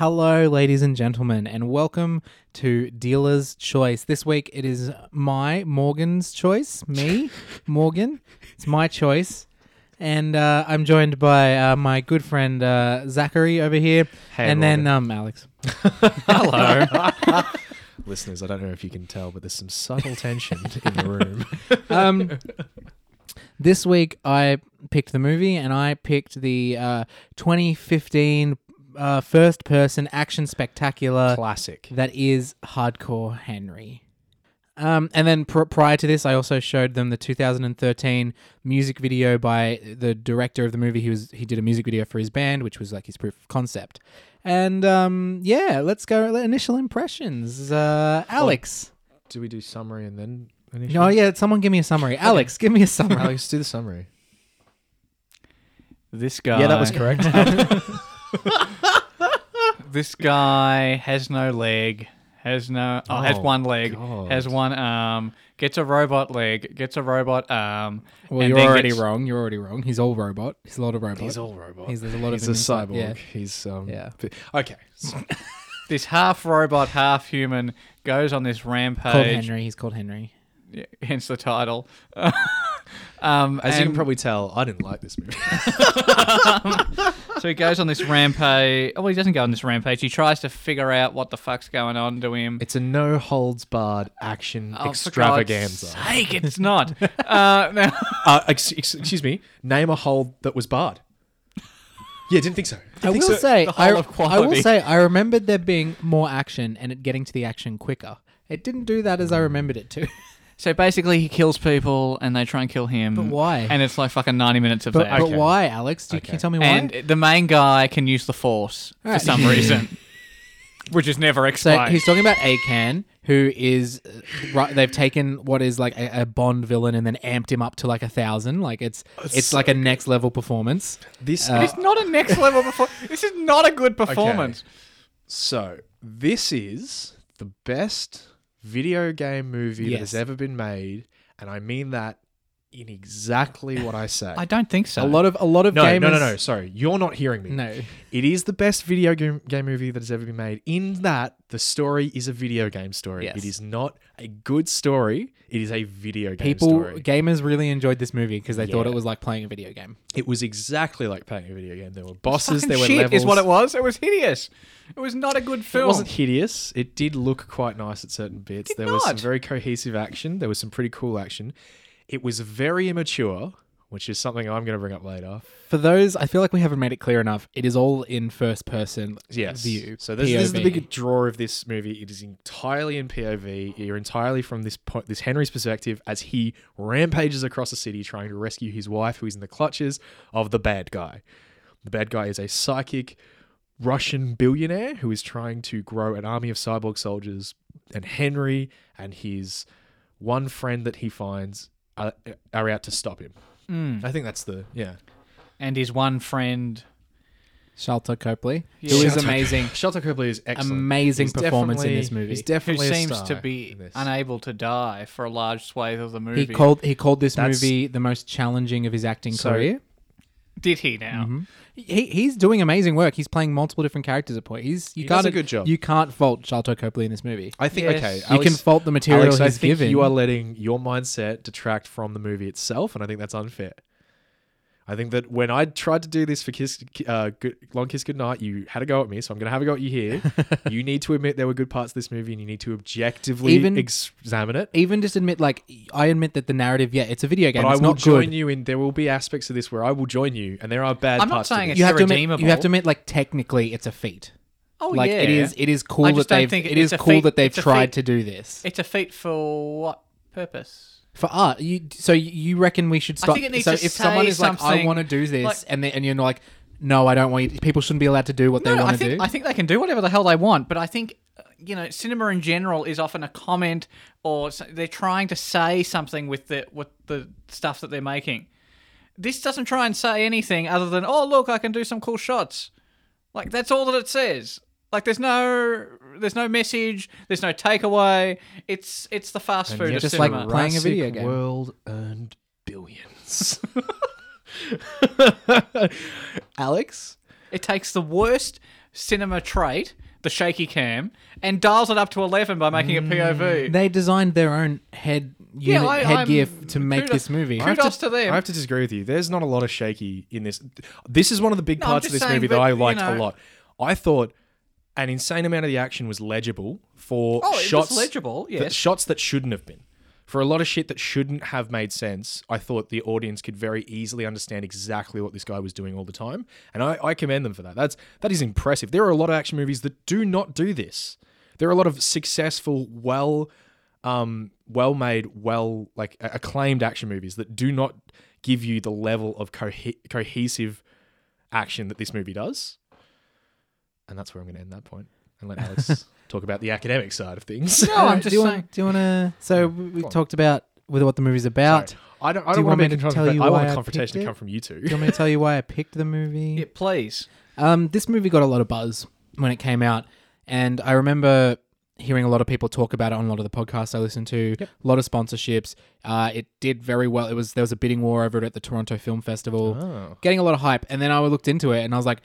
Hello, ladies and gentlemen, and welcome to Dealer's Choice. This week it is my Morgan's choice, me, Morgan. It's my choice. And uh, I'm joined by uh, my good friend uh, Zachary over here, Hey, and then um, Alex. Hello. Listeners, I don't know if you can tell, but there's some subtle tension in the room. Um, this week I picked the movie, and I picked the uh, 2015 uh, first-person action spectacular. Classic. that is Hardcore Henry. Um, and then pr- prior to this, I also showed them the 2013 music video by the director of the movie. He was he did a music video for his band, which was like his proof of concept. And um, yeah, let's go. Initial impressions. Uh, Alex. Do we do summary and then No, yeah. Someone give me a summary. Alex, give me a summary. Alex, do the summary. This guy. Yeah, that was correct. This guy has no leg. Has no. Oh, has one leg. God. Has one arm. Gets a robot leg. Gets a robot arm. Well, you're already gets- wrong. You're already wrong. He's all robot. He's a lot of robot. He's all robot. He's- there's a lot of He's a cyborg. yeah. He's um. Yeah. Okay. This half robot, half human goes on this rampage. called Henry. He's called Henry. Yeah, hence the title. um, As you can and probably tell, I didn't like this movie. so he goes on this rampage. Oh, well, he doesn't go on this rampage. He tries to figure out what the fuck's going on to him. it's a no holds barred action Oh, for extravaganza. God's sake, it's not. uh, now, Uh, ex- ex- excuse me. Name a hold that was barred. Yeah, didn't think so. Didn't I think will so. say, the I, whole of I will quality. say, I remembered there being more action and it getting to the action quicker. It didn't do that as I remembered it to. So basically, he kills people and they try and kill him. But why? And it's like fucking 90 minutes of But, that. but Okay. why, Alex? Do you, Can you Okay. tell me why? And the main guy can use the force for Right. some reason, which is never so explained. he's talking about Akan, who is uh, right. They've taken what is like a, a Bond villain and then amped him up to like a thousand. Like it's it's like a next level performance. This Uh, it's not a next level performance. This is not a good performance. So, this is the best video game movie that has ever been made, and I mean that in exactly what I say. I don't think so. A lot of a lot of no, gamers. no, no, no. Sorry, you're not hearing me. No. It is the best video game, game movie that has ever been made. In that, the story is a video game story. Yes. It is not a good story. It is a video game People, story. gamers really enjoyed this movie because they thought it was like playing a video game. It was exactly like playing a video game. There were bosses. There were shit levels. is what it was. It was hideous. It was not a good film. It wasn't hideous. It did look quite nice at certain bits. Did there was some very cohesive action. There was some pretty cool action. It was very immature, which is something I'm going to bring up later. For those, I feel like we haven't made it clear enough. It is all in first person Yes. view. So this, this is the big draw of this movie. It is entirely in POV. You're entirely from this point, this Henry's perspective as he rampages across the city trying to rescue his wife, who is in the clutches of the bad guy. The bad guy is a psychic Russian billionaire who is trying to grow an army of cyborg soldiers, and Henry and his one friend that he finds are, are out to stop him. Mm. I think that's the yeah. And his one friend. Sharlto Copley, Yeah. who is Sharlto- amazing. Sharlto Copley is excellent. Amazing He's performance in definitely- this movie. He's Who definitely a seems to be in this. unable to die for a large swathe of the movie. He called he called this That's- movie the most challenging of his acting So- career. Did he now? Mhm. He he's doing amazing work. He's playing multiple different characters at point. He's you He can't a good job. You can't fault Sharlto Copley in this movie. I think Yes. okay. You you Alex- can fault the material Alex, he's I think given. you are letting your mindset detract from the movie itself, and I think that's unfair. I think that when I tried to do this for Kiss, uh, good, Long Kiss Goodnight, you had a go at me, so I'm going to have a go at you here. you need to admit there were good parts of this movie, and you need to objectively Even- examine it. Even just admit, like, I admit that the narrative, yeah, it's a video game. But I it's will not join good. you in. There will be aspects of this where I will join you, and there are bad I'm not parts. to saying this. it's You have to admit, irredeemable. you have to admit, like, technically, it's a feat. Oh like, yeah, it is. It is cool I that don't they've. think It it's is a cool feat- that they've it's a tried feat- to do this It's a feat for what purpose? For art. You so you reckon we should stop? think it needs so to if someone is like, I something want to do this, like- and they, and you're like, no, I don't want you. People shouldn't be allowed to do what they No, I want to think do. I think they can do whatever the hell they want, but I think uh, you know, cinema in general is often a comment or s- they're trying to say something with the with the stuff that they're making. This doesn't try and say anything other than, "Oh, look, I can do some cool shots." Like that's all that it says. Like there's no there's no message, there's no takeaway. It's it's the fast And food yet of just like cinema. playing a video game. World earned billions. Alex, It takes the worst cinema trait, the shaky cam, and dials it up to 11 by making a POV. Mm. They designed their own head Yeah, unit, I- headgear I'm- f- to make kudos- this movie. kudos- I have to them. I have to disagree with you. There's not a lot of shaky in this. This is one of the big No, parts of this saying, movie that but, I you liked know- a lot. I thought an insane amount of the action was legible for Oh, it was shots legible, that- yes. shots that shouldn't have been. For a lot of shit that shouldn't have made sense, I thought the audience could very easily understand exactly what this guy was doing all the time, and I, I commend them for that. That's that is impressive. There are a lot of action movies that do not do this. There are a lot of successful, well, um, well made, well like a- acclaimed action movies that do not give you the level of cohe- cohesive action that this movie does. And that's where I'm going to end that point and let Alex talk about the academic side of things. No, I'm just do you saying. Want, do you want to? So we we talked about with what the movie's about. Sorry. I don't. I Do don't you want want to me to tell you I want why confrontation to come from you two. Do you want me to tell you why I picked the movie? Yeah, please. Um, this movie got a lot of buzz when it came out, and I remember hearing a lot of people talk about it on a lot of the podcasts I listened to. A lot of sponsorships. Uh, it did very well. It was there was a bidding war over it at the Toronto Film Festival, Oh. getting a lot of hype. And then I looked into it, and I was like,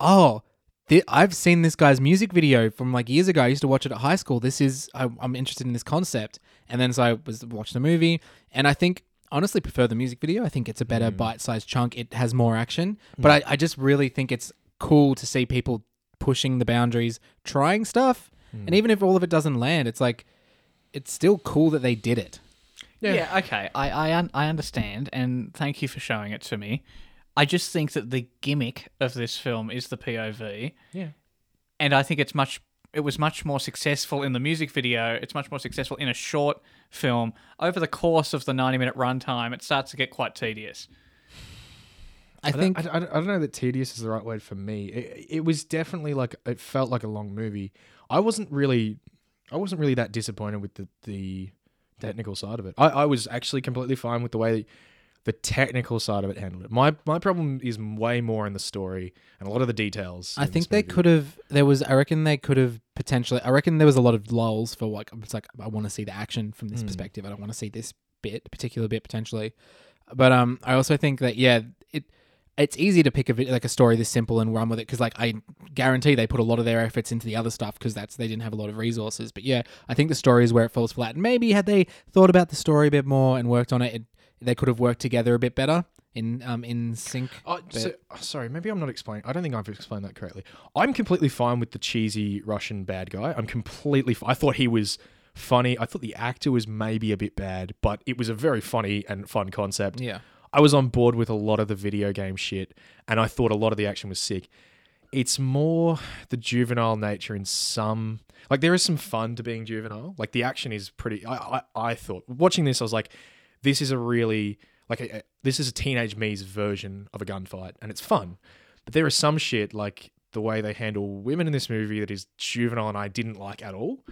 oh. Thi- I've seen this guy's music video from like years ago. I used to watch it at high school. This is I, I'm interested in this concept, and then so I was watching the movie, and I think honestly prefer the music video. I think it's a better mm. bite-sized chunk. It has more action, mm. but I, I just really think it's cool to see people pushing the boundaries, trying stuff, mm. and even if all of it doesn't land, it's like it's still cool that they did it. Yeah. Yeah, okay. I I, un- I understand, and thank you for showing it to me. I just think that the gimmick of this film is the POV, Yeah. and I think it's much. It was much more successful in the music video. It's much more successful in a short film. Over the course of the ninety-minute runtime, it starts to get quite tedious. I, I think think I, I, I don't know that tedious is the right word for me. It, it was definitely like it felt like a long movie. I wasn't really, I wasn't really that disappointed with the the technical side of it. I, I was actually completely fine with the way the technical side of it handled it. My my problem is way more in the story and a lot of the details. I think they could have. There was. I reckon they could have potentially. I reckon there was a lot of lulls for like. It's like I want to see the action from this perspective. I don't want to see this bit, particular bit potentially. But um, I also think that yeah, it it's easy to pick a like a story this simple and run with it because like I guarantee they put a lot of their efforts into the other stuff because that's they didn't have a lot of resources. But yeah, I think the story is where it falls flat. And maybe had they thought about the story a bit more and worked on it, it they could have worked together a bit better in um in sync. Oh, so, oh, sorry, maybe I'm not explaining. I don't think I've explained that correctly. I'm completely fine with the cheesy Russian bad guy. I'm completely. F- I thought he was funny. I thought the actor was maybe a bit bad, but it was a very funny and fun concept. Yeah. I was on board with a lot of the video game shit, and I thought a lot of the action was sick. It's more the juvenile nature in some. Like there is some fun to being juvenile. Like the action is pretty. I I, I thought watching this, I was like, this is a really like a, this is a teenage me's version of a gunfight, and it's fun. But there is some shit like the way they handle women in this movie that is juvenile, and I didn't like at all.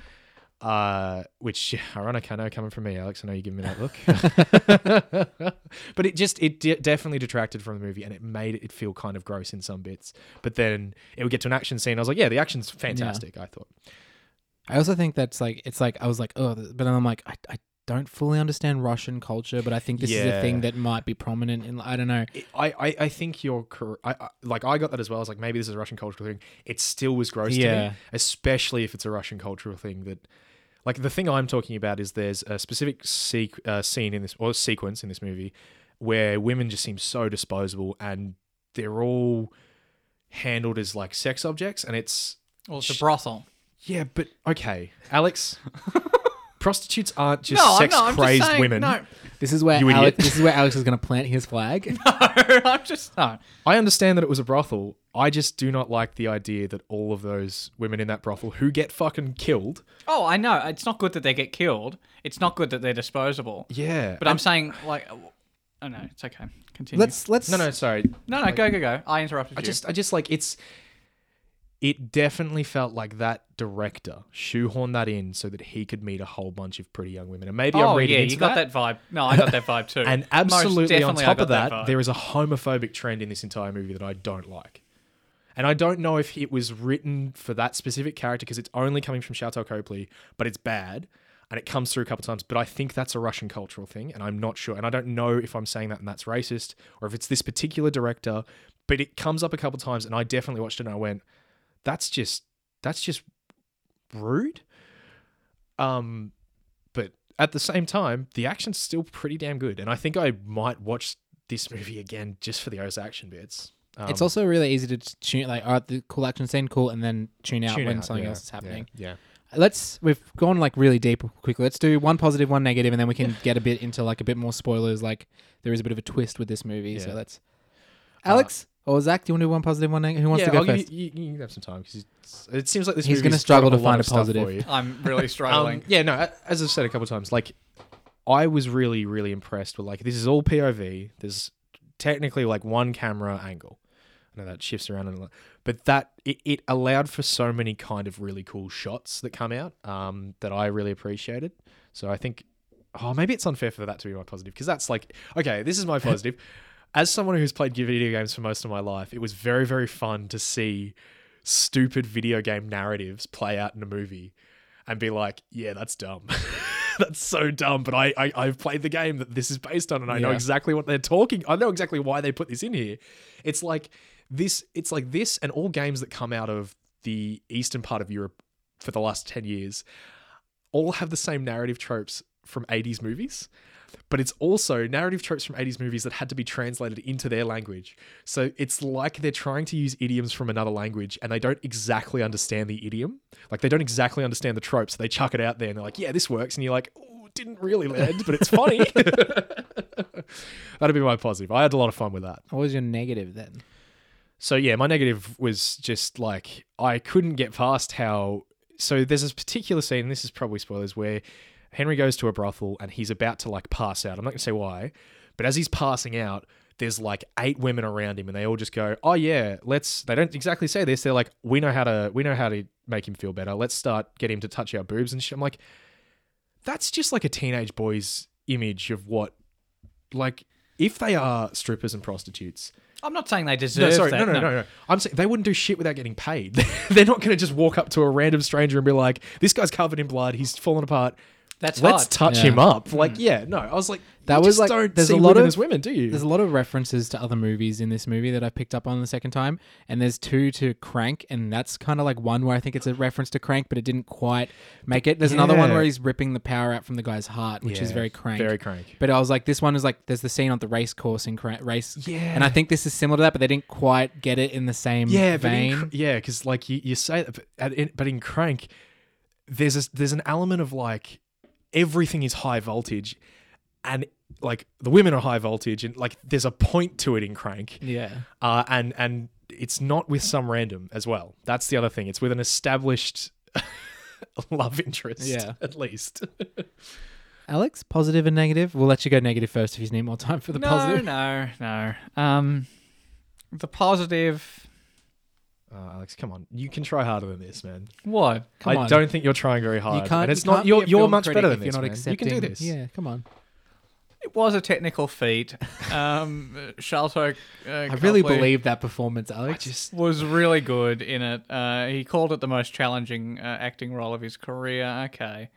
Uh, which ironic, I know coming from me, Alex. I know you give me that look, but it just it de- definitely detracted from the movie, and it made it feel kind of gross in some bits. But then it would get to an action scene. I was like, yeah, the action's fantastic. I thought. I also think that's like it's like I was like oh, but then I'm like I, I don't fully understand Russian culture, but I think this is a thing that might be prominent in I don't know. It- I, I, I think you're correct. I, I, like I got that as well. I was like, maybe this is a Russian cultural thing. It still was gross to Yeah. me, especially if it's a Russian cultural thing. That, like, the thing I'm talking about is there's a specific sequ- uh, scene in this or sequence in this movie where women just seem so disposable and they're all handled as like sex objects, and it's Well, it's a brothel. yeah, but okay, Alex. prostitutes aren't just No, I'm sex not. I'm just crazy saying- women. No, This is where You Alex, this is where Alex is going to plant his flag. no, I'm just no. I understand that it was a brothel. I just do not like the idea that all of those women in that brothel who get fucking killed. Oh, I know. It's not good that they get killed. It's not good that they're disposable. Yeah. But I'm saying, like, oh no, it's okay. Continue. Let's let's no, no, sorry. no, no, go, go, go. I interrupted I you. just, I just like it's. It definitely felt like that director shoehorned that in so that he could meet a whole bunch of pretty young women, and maybe oh I'm reading that. yeah, into you got that. vibe. No, I got that vibe too. And absolutely on top of that, vibe. there is a homophobic trend in this entire movie that I don't like. And I don't know if it was written for that specific character because it's only coming from Sharlto Copley, but it's bad. And it comes through a couple times. But I think that's a Russian cultural thing. And I'm not sure. And I don't know if I'm saying that and that's racist or if it's this particular director. But it comes up a couple times. And I definitely watched it and I went, that's just that's just rude. Um, but at the same time, the action's still pretty damn good, and I think I might watch this movie again just for the those action bits. Um, it's also really easy to tune like, all right, the cool action scene, cool, and then tune out tune when out, something yeah, else is happening. Yeah, Let's we've gone like really deep quickly. Let's do one positive, one negative, and then we can get a bit into like a bit more spoilers. Like there is a bit of a twist with this movie, so Yeah. let's. Alex or Zach, do you want to do one positive, one negative? Who wants yeah. to go I'll give first? you, you, you can have some time because it seems like this He's gonna struggle to up a lot find a positive. I'm really struggling. Um, yeah, no, as I've said a couple of times, like I was really, really impressed with like this is all POV. There's technically like one camera angle. I know that shifts around a lot, but that it, it allowed for so many kind of really cool shots that come out um, that I really appreciated. So I think, oh, maybe it's unfair for that to be my positive because that's like okay, this is my positive. As someone who's played video games for most of my life, it was very, very fun to see stupid video game narratives play out in a movie and be like, yeah, that's dumb. that's so dumb. But I, I, I've played the game that this is based on and I know exactly what they're talking. I know exactly why they put this in here. It's like this, it's like this and all games that come out of the eastern part of Europe for the last 10 years all have the same narrative tropes from 80s movies. But it's also narrative tropes from 80s movies that had to be translated into their language. So it's like they're trying to use idioms from another language and they don't exactly understand the idiom. Like they don't exactly understand the tropes. So they chuck it out there and they're like, yeah, this works. And you're like, oh, didn't really land, but it's funny. That'd be my positive. I had a lot of fun with that. What was your negative then? So yeah, my negative was just like I couldn't get past how. So there's this particular scene, and this is probably spoilers, where Henry goes to a brothel and he's about to like pass out. I'm not gonna say why, but as he's passing out, there's like eight women around him, and they all just go, "Oh yeah, let's." They don't exactly say this. They're like, "We know how to. We know how to make him feel better. Let's start get him to touch our boobs and shit." I'm like, that's just like a teenage boy's image of what, like, if they are strippers and prostitutes. I'm not saying they deserve No, sorry, that. no, no, no, no. I'm saying they wouldn't do shit without getting paid. They're not going to just walk up to a random stranger and be like, "This guy's covered in blood. He's fallen apart. That's Let's hard. touch Yeah. him up." Like, mm. yeah, no. I was like, That you was just like- don't there's see a lot women of- as women, do you? There's a lot of references to other movies in this movie that I picked up on the second time, and there's two to Crank, and that's kind of like one where I think it's a reference to Crank, but it didn't quite make it. There's another one Yeah. where he's ripping the power out from the guy's heart, which is Yeah, very Crank. Very crank. But I was like, this one is like, there's the scene on the race course in Crank, race, Yeah. and I think this is similar to that, but they didn't quite get it in the same Yeah, but vein. in, Cr- yeah, because like you, you say that, but, at- in, but in Crank, there's a, there's an element of like everything is high voltage, and like the women are high voltage, and like there's a point to it in Crank. yeah, uh, and and it's not with some random as well. That's the other thing. It's with an established love interest, Yeah. at least. Alex, positive and negative. We'll let you go negative first if you need more time for the no, positive. no, no. Um, the positive. Uh, Alex, come on, you can try harder than this, man. Why? Come I on. don't think you're trying very hard. You can't. and it's you not. can't You're a you're film much critic better than if this. you're not man. accepting. You can do this. Yeah, come on. It was a technical feat. Um, Sharlto. Uh, I really believe that performance, Alex. Just was really good in it. Uh, he called it the most challenging uh, acting role of his career. Okay,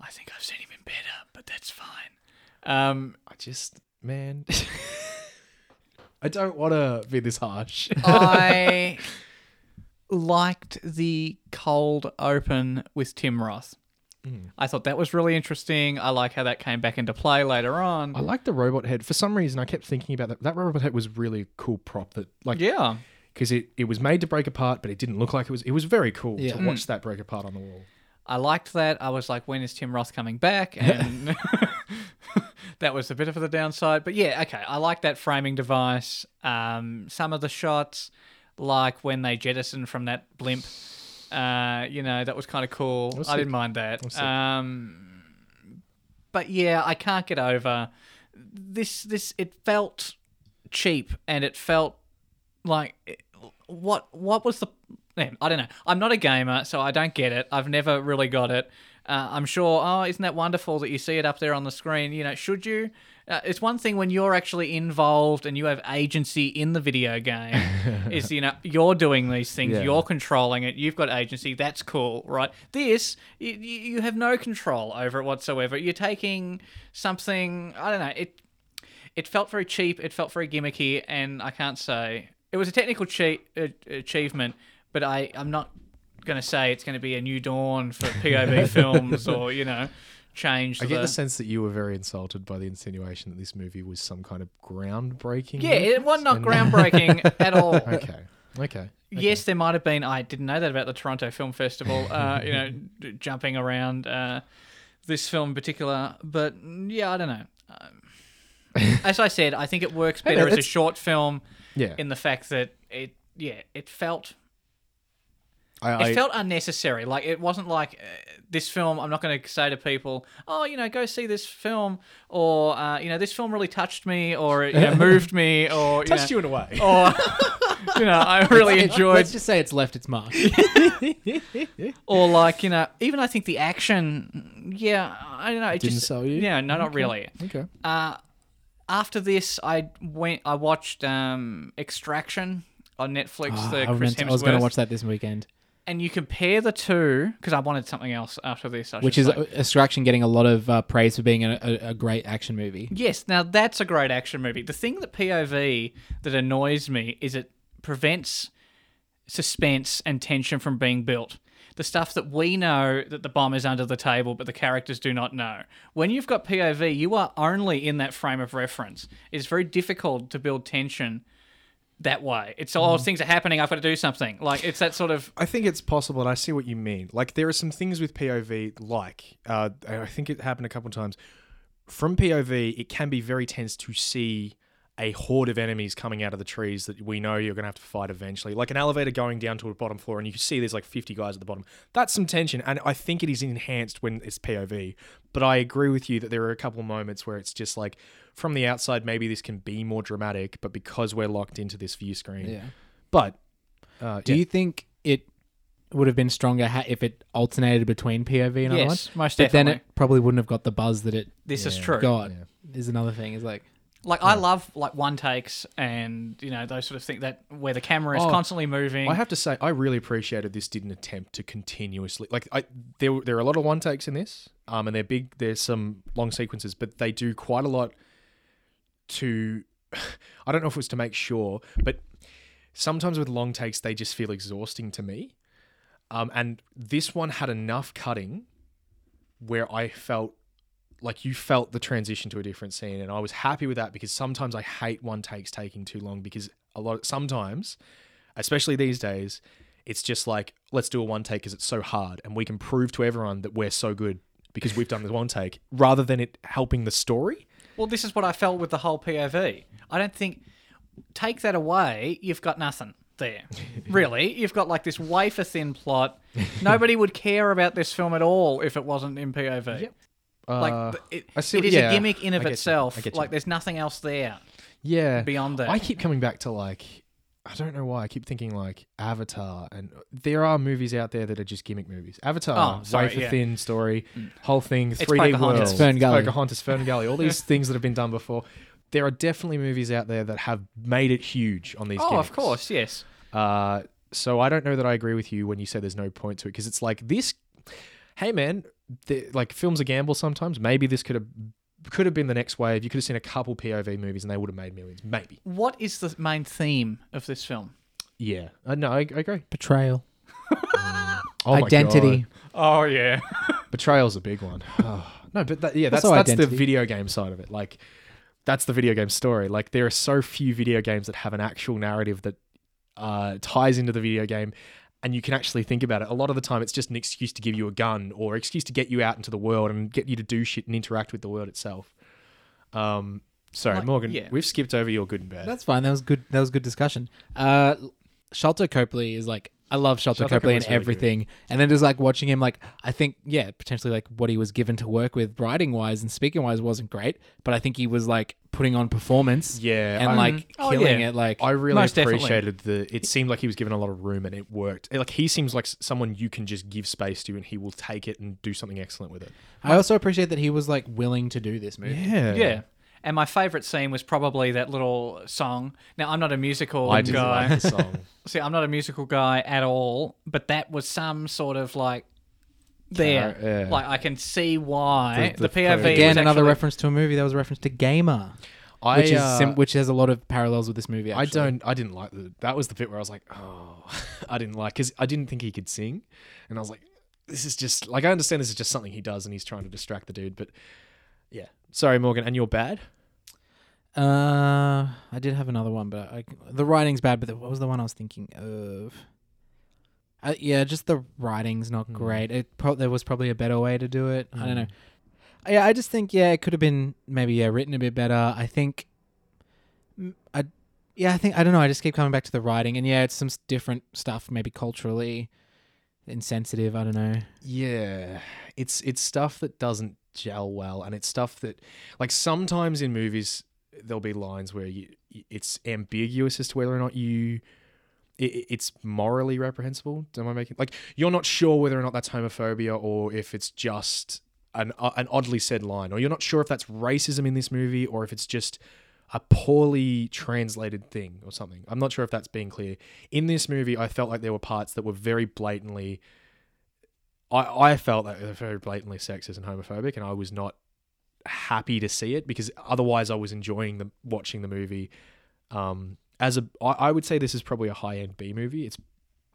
I think I've seen him in better, but that's fine. Um, I just man. I don't want to be this harsh. I liked the cold open with Tim Roth. Mm. I thought that was really interesting. I like how that came back into play later on. I like the robot head. For some reason, I kept thinking about that. That robot head was really cool prop. That like yeah. because it, it was made to break apart, but it didn't look like it was. It was very cool Yeah. to watch that break apart on the wall. I liked that. I was like, when is Tim Roth coming back? And that was a bit of the downside. But yeah, okay. I like that framing device. Um, some of the shots, like when they jettisoned from that blimp, uh, you know, that was kind of cool. was I didn't mind that. sick. Um, but yeah, I can't get over this. This it felt cheap, and it felt like what what was the I don't know. I'm not a gamer, so I don't get it. I've never really got it. Uh, I'm sure. Oh, isn't that wonderful that you see it up there on the screen? You know, should you? Uh, it's one thing when you're actually involved and you have agency in the video game. is you know you're doing these things, Yeah. you're controlling it, you've got agency. That's cool, right? This you, you have no control over it whatsoever. You're taking something. I don't know. It it felt very cheap. It felt very gimmicky, and I can't say it was a technical che- uh, achievement, but I I'm not going to say it's going to be a new dawn for POV films or you know change. I the, get the sense that you were very insulted by the insinuation that this movie was some kind of groundbreaking. yeah, it was not and- groundbreaking at all. Okay. Okay. Yes, there might have been. I didn't know that about the Toronto Film Festival. Uh, you know, d- jumping around uh, this film in particular, but mm, yeah, I don't know. Um, as I said, I think it works Hey, better as a short film Yeah. in the fact that it, yeah, it felt I, it I, felt unnecessary. Like it wasn't like uh, this film. I'm not going to say to people, "Oh, you know, go see this film," or uh, you know, this film really touched me, or you know, moved me, or you touched know, you in a way. or you know, I really enjoyed Let's just say it's left its mark. or like you know even i think the action yeah i don't know it Didn't just sell you? yeah no not really Okay. uh after this i went i watched um extraction on netflix Ah, the I, chris to- I was going to watch that this weekend, and you compare the two because i wanted something else after this I which is say. Extraction getting a lot of uh, praise for being a, a, a great action movie. Yes, now that's a great action movie. The thing that POV that annoys me is it prevents suspense and tension from being built. The stuff that we know that the bomb is under the table, but the characters do not know. When you've got POV, you are only in that frame of reference. It's very difficult to build tension that way. It's all things are happening. I've got to do something. Like it's that sort of I think it's possible, and I see what you mean. Like there are some things with POV, like uh, I think it happened a couple of times. From POV, it can be very tense to see a horde of enemies coming out of the trees that we know you're going to have to fight eventually. Like an elevator going down to a bottom floor, and you can see there's like 50 guys at the bottom. That's some tension, and I think it is enhanced when it's POV. But I agree with you that there are a couple moments where it's just like from the outside, maybe this can be more dramatic, but because we're locked into this view screen. Yeah. But uh, Do yeah. you think it would have been stronger ha- if it alternated between POV and other yes, ones? most But definitely. then it probably wouldn't have got the buzz that it this is true. got. Yeah. Is another thing. Is like Like I love like one takes and you know those sort of things that where the camera is Oh, constantly moving. I have to say, I really appreciated this didn't attempt to continuously like I there there are a lot of one takes in this, um, and they're big. There's some long sequences, but they do quite a lot to. I don't know if it was to make sure, but sometimes with long takes they just feel exhausting to me. Um, and this one had enough cutting where I felt like you felt the transition to a different scene, and I was happy with that because sometimes I hate one takes taking too long because a lot sometimes, especially these days, it's just like let's do a one take because it's so hard, and we can prove to everyone that we're so good because we've done the one take, rather than it helping the story. Well, this is what I felt with the whole POV. I don't think take that away, you've got nothing there. really, you've got like this wafer thin plot. Nobody would care about this film at all if it wasn't in POV. Yep. Like Uh, th- it, I see it what- is yeah, a gimmick in of itself. I get you. Like there's nothing else there yeah, beyond that. I keep coming back to like I don't know why I keep thinking like Avatar, and there are movies out there that are just gimmick movies. Avatar, Oh, sorry, wafer yeah. thin story, whole thing, three D Pocahontas. world, It's Fern Gully. Pocahontas, Fern Gully, all these things that have been done before. There are definitely movies out there that have made it huge on these. oh, gimmicks. of course, yes. Uh, so I don't know that I agree with you when you say there's no point to it because it's like this. Hey man, the, like films a gamble sometimes. Maybe this could have could have been the next wave. You could have seen a couple POV movies and they would have made millions. Maybe. What is the main theme of this film? Yeah. Uh, no, I, I agree. betrayal, Oh my identity. God. Oh yeah. Betrayal's a big one. Oh, no, but that, yeah, that's Also that's the video game side of it. Like that's the video game story. Like there are so few video games that have an actual narrative that uh, ties into the video game and you can actually think about it. A lot of the time it's just an excuse to give you a gun or excuse to get you out into the world and get you to do shit and interact with the world itself. Um sorry, Like, Morgan, yeah. we've skipped over your good and bad. That's fine. That was good. That was good discussion. Uh, Sharlto Copley is like I love Sharlto, Sharlto Copley and Copley's really good. everything, and then just like watching him, like I think yeah, potentially like what he was given to work with, writing wise and speaking wise, wasn't great, but I think he was like putting on performance, Yeah, and I- like Oh, killing yeah. it. Like I really Most definitely. appreciated the. It seemed like he was given a lot of room, and it worked. Like he seems like someone you can just give space to, and he will take it and do something excellent with it. I also appreciate that he was like willing to do this movie. Yeah, Yeah. And my favorite scene was probably that little song. Now I'm not a musical I did guy. like the song. See, I'm not a musical guy at all, but that was some sort of like there. Car- yeah. Like I can see why The- the, the POV POV. Again, was another actually- reference to a movie that was a reference to Gamer. I, which is uh, sim- which has a lot of parallels with this movie. I don't. I didn't like the. That was the bit where I was like, oh, I didn't like because I didn't think he could sing, and I was like, this is just like I understand this is just something he does, and he's trying to distract the dude, but yeah. Sorry, Morgan, and you're bad. Uh, I did have another one, but I, the writing's bad. But the, what was the one I was thinking of? Uh, yeah, just the writing's not Hmm. great. It pro- there was probably a better way to do it. I don't Hmm. know. Yeah, I just think yeah, it could have been maybe yeah written a bit better. I think, mm, I yeah, I think I don't know. I just keep coming back to the writing, and yeah, it's some different stuff, maybe culturally insensitive. I don't know. Yeah, it's it's stuff that doesn't gel well, and it's stuff that like sometimes in movies there'll be lines where you it's ambiguous as to whether or not you it, it's morally reprehensible. Am I making like you're not sure whether or not that's homophobia or if it's just an uh, an oddly said line, or you're not sure if that's racism in this movie or if it's just a poorly translated thing or something. I'm not sure if that's being clear. In this movie, I felt like there were parts that were very blatantly. I, I felt that they were very blatantly sexist and homophobic, and I was not happy to see it because otherwise I was enjoying the watching the movie. Um, as a, I, I would say this is probably a high end B movie. It's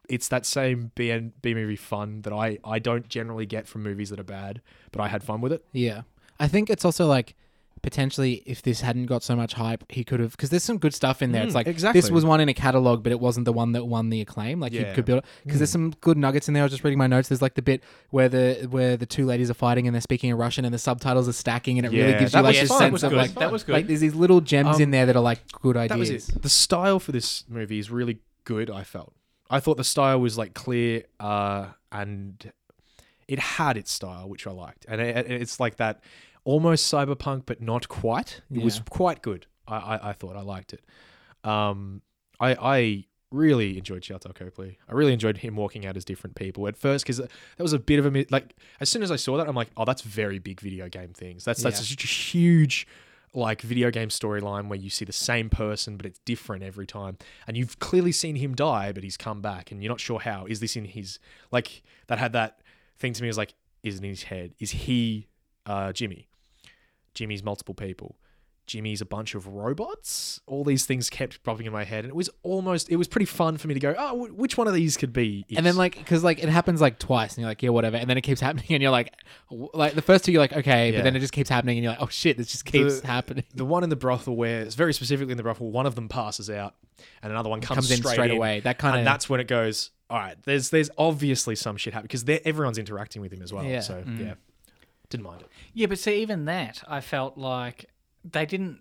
it's that same B and B movie fun that I I don't generally get from movies that are bad, but I had fun with it. Yeah. I think it's also like potentially if this hadn't got so much hype, he could have because there's some good stuff in there. it's Mm, like exactly. this was one in a catalog, but it wasn't the one that won the acclaim. Like Yeah. you could build it because there's Mm. some good nuggets in there. I was just reading my notes. There's like the bit where the where the two ladies are fighting and they're speaking in Russian and the subtitles are stacking and it really Yeah, gives you like this sense of like That was good. Like there's these little gems Um, in there that are like good ideas. That was it. The style for this movie is really good. I felt. I thought the style was like clear, uh, and it had its style, which I liked, and it, it's like that almost cyberpunk, but not quite. It was quite good. I, I, I thought I liked it. Um, I I really enjoyed Sharlto Copley. I really enjoyed him walking out as different people at first because that was a bit of a like. As soon as I saw that, I'm like, oh, that's very big video game things. That's that's Yeah. such a huge like video game storyline where you see the same person but it's different every time and you've clearly seen him die but he's come back and you're not sure how is this in his like that had that thing to me was like is it in his head is he uh jimmy jimmy's multiple people jimmy's a bunch of robots all these things kept popping in my head and it was almost it was pretty fun for me to go oh wh- which one of these could be and then like because like it happens like twice and you're like yeah whatever and then it keeps happening and you're like w- like the first two you're like okay Yeah. but then it just keeps happening and you're like oh shit this just keeps happening the one in the brothel where it's very specifically in the brothel one of them passes out and another one comes, comes in straight, away that kind and of that's when it goes. All right, there's there's obviously some shit happening because everyone's interacting with him as well. Yeah. So mm. yeah, didn't mind it. Yeah, but see, even that, I felt like they didn't,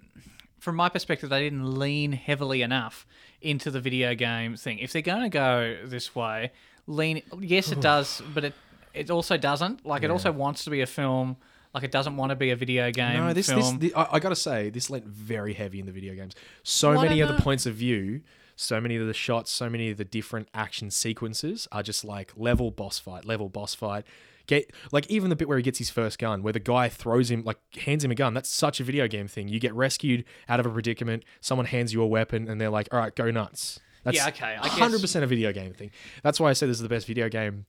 from my perspective, they didn't lean heavily enough into the video game thing. If they're going to go this way, lean. Yes, it does, but it it also doesn't. Like, it also wants to be a film. Like, it doesn't want to be a video game No, this film. this the, I, I gotta say this lent very heavy in the video games. So Well, I many of don't the know. points of view, so many of the shots, so many of the different action sequences are just like level boss fight, level boss fight. Get like even the bit where he gets his first gun, where the guy throws him like hands him a gun. That's such a video game thing. You get rescued out of a predicament. Someone hands you a weapon, and they're like, "All right, go nuts." That's Yeah, okay, I guess- hundred percent a video game thing. That's why I say this is the best video game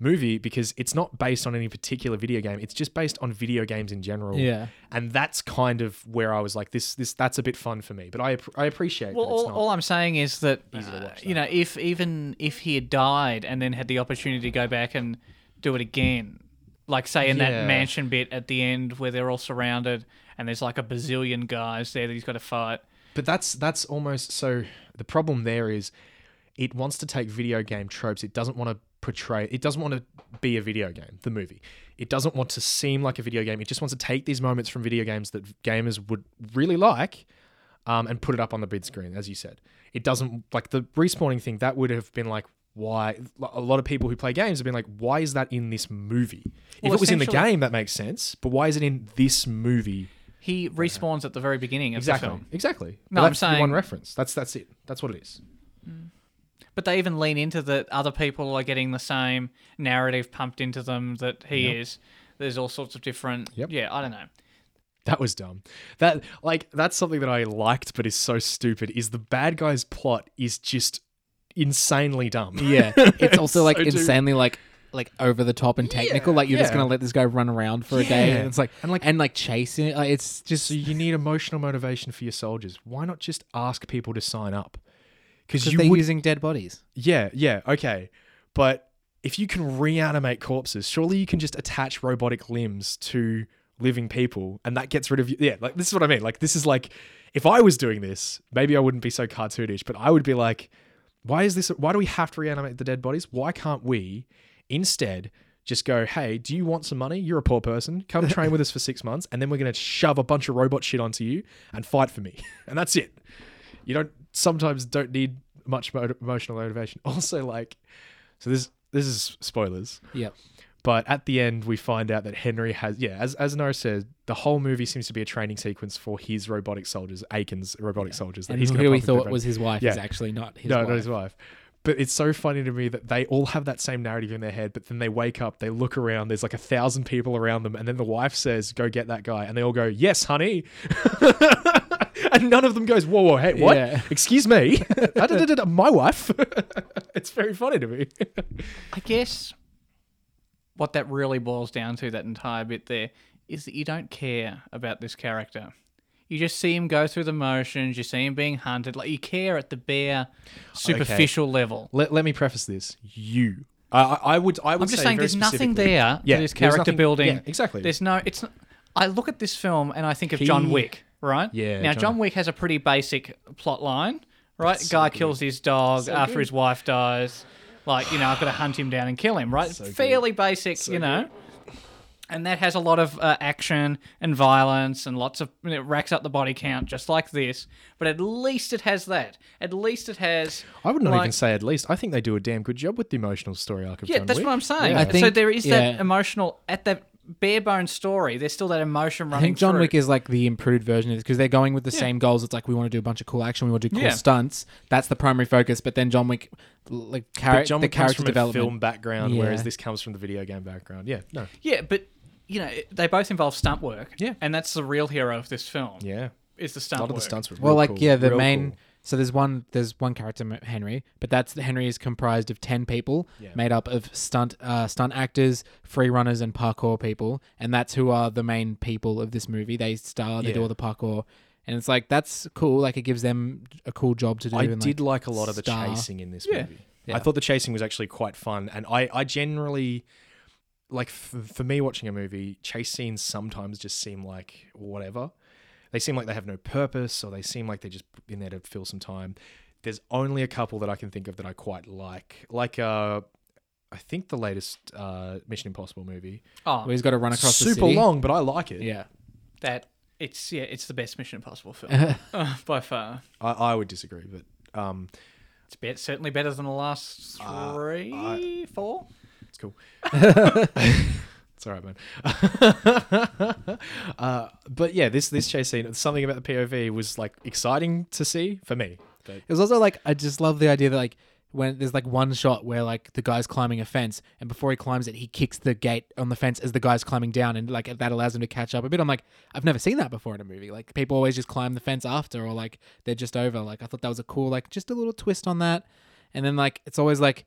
movie because it's not based on any particular video game. It's just based on video games in general. Yeah. and that's kind of where I was like, this, this, that's a bit fun for me. But I, I appreciate. Well, that it's all, not. all I'm saying is that uh, watch you know, if even if he had died and then had the opportunity to go back and do it again, like say in Yeah. that mansion bit at the end where they're all surrounded and there's like a bazillion guys there that he's got to fight. But that's that's almost so. The problem there is, it wants to take video game tropes. It doesn't want to portray. It doesn't want to be a video game. The movie. It doesn't want to seem like a video game. It just wants to take these moments from video games that gamers would really like, um, and put it up on the big screen, as you said. It doesn't like the respawning thing. That would have been like. Why a lot of people who play games have been like, why is that in this movie? Well, if it was in the game, that makes sense. But why is it in this movie? He respawns at the very beginning of Exactly. the film. Exactly. No, But I'm the one reference. That's that's it. That's what it is. Mm. But they even lean into that other people are getting the same narrative pumped into them that he Yep. is. There's all sorts of different. Yep. Yeah, I don't know. That was dumb. That like that's something that I liked, but is so stupid. Is the bad guy's plot is just insanely dumb. Yeah, it's also like So insanely like like over the top and technical. Yeah, like you're just gonna let this guy run around for a day, and it's like And, like- and like chasing. it. Like, it's just So you need emotional motivation for your soldiers. Why not just ask people to sign up? Because you they're would, using dead bodies. yeah, yeah, okay. But if you can reanimate corpses, surely you can just attach robotic limbs to living people, and that gets rid of you. Yeah, like this is what I mean. Like this is like, if I was doing this, maybe I wouldn't be so cartoonish, but I would be like, why is this? Why do we have to reanimate the dead bodies? Why can't we instead? Just go, hey, do you want some money? You're a poor person. Come train with us for six months, and then we're going to shove a bunch of robot shit onto you and fight for me. And that's it. You don't sometimes don't need much mo- emotional motivation. Also, like, so this this is spoilers, Yep. But at the end we find out that Henry has yeah, as as Noah said, the whole movie seems to be a training sequence for his robotic soldiers, Akan's robotic soldiers. That And he's who we thought was his wife Yeah. is actually not his no, wife. not his wife. But it's so funny to me that they all have that same narrative in their head, but then they wake up, they look around, there's like a thousand people around them, and then the wife says, Go get that guy. And they all go, Yes, honey. and none of them goes, Whoa, whoa, hey, what? Yeah. Excuse me. My wife. it's very funny to me. I guess what that really boils down to, that entire bit there, is that you don't care about this character. You just see him go through the motions, you see him being hunted. Like you care at the bare superficial level. let, let me preface this. You. I, I would I would I'm just say saying there's nothing there Yeah, this there's character nothing- building. yeah, exactly. There's no it's not, I look at this film and I think of John Wick, right? Yeah, Now John- John, Wick has a pretty basic plot line, right? Guy kills his dog So after good. his wife dies. Like, you know, I've got to hunt him down and kill him, right? So good. Fairly basic, you know. And that has a lot of uh, action and violence and lots of it racks up the body count just like this. But at least it has that. At least it has. I would not like- even say at least. I think they do a damn good job with the emotional story arc of Yeah, John that's Wick. what I'm saying. Yeah. I so think- there is that emotional at that bare bones story. There's still that emotion running. I think John through. Wick is like the improved version of this because they're going with the same goals. It's like we want to do a bunch of cool action, we want to do cool Yeah. stunts. That's the primary focus. But then John Wick, like char- John the Wick comes character from development. a film background, Yeah. whereas this comes from the video game background. Yeah, no, Yeah, but you know they both involve stunt work. Yeah. and that's the real hero of this film. yeah. is the stunt. A stunt lot of the stunts were Well, real like cool, yeah, the real main. cool. So there's one there's one character Henry, but that's Henry is comprised of ten people, Yeah. made up of stunt uh, stunt actors, free runners, and parkour people, and that's who are the main people of this movie. They star, they do all the parkour, and it's like that's cool. Like it gives them a cool job to do. I and, did like a lot of the star. chasing in this Yeah. movie. Yeah. I thought the chasing was actually quite fun, and I, I generally like f- for me watching a movie, chase scenes sometimes just seem like whatever. They seem like they have no purpose, or they seem like they're just in there to fill some time. There's only a couple that I can think of that I quite like, like uh, I think the latest uh, Mission Impossible movie. Oh, Where he's got to run across the Super city. long, but I like it. Yeah. that it's yeah, it's the best Mission Impossible film uh, by far. I, I would disagree, but um, It's bet certainly better than the last Uh, three, I- four. It's cool. it's all right, man. uh, but yeah, this this chase scene, something about the POV was like exciting to see for me. But It was also like I just love the idea that like when there's like one shot where like the guy's climbing a fence and before he climbs it he kicks the gate on the fence as the guy's climbing down and like that allows him to catch up a bit. I'm like I've never seen that before in a movie. Like people always just climb the fence after or like they're just over. Like I thought that was a cool like just a little twist on that. And then like it's always like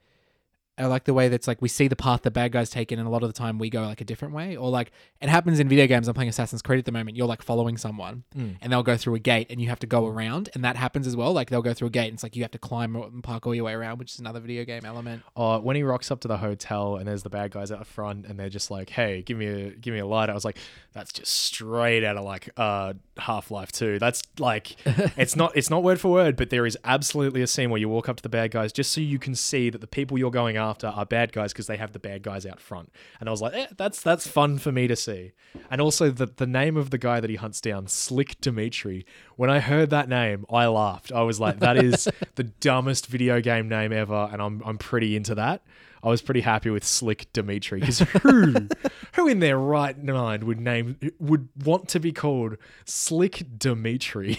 I like the way that's like we see the path the bad guys taken, and a lot of the time we go like a different way. Or like it happens in video games. I'm playing Assassin's Creed at the moment. You're like following someone, and they'll go through a gate, and you have to go around, and that happens as well. Like they'll go through a gate, and it's like you have to climb and parkour your way around, which is another video game element. uh, when he rocks up to the hotel and there's the bad guys out front and they're just like, "Hey, give me a give me a light," I was like, "That's just straight out of like uh, Half Life 2. That's like, it's not it's not word for word, but there is absolutely a scene where you walk up to the bad guys just so you can see that the people you're going after are bad guys because they have the bad guys out front. And I was like, eh, that's that's fun for me to see. And also the the name of the guy that he hunts down, Slick Dimitri. When I heard that name, I laughed. I was like, that is the dumbest video game name ever, and I'm I'm pretty into that. I was pretty happy with Slick Dimitri because who, who in their right mind would name would want to be called Slick Dimitri?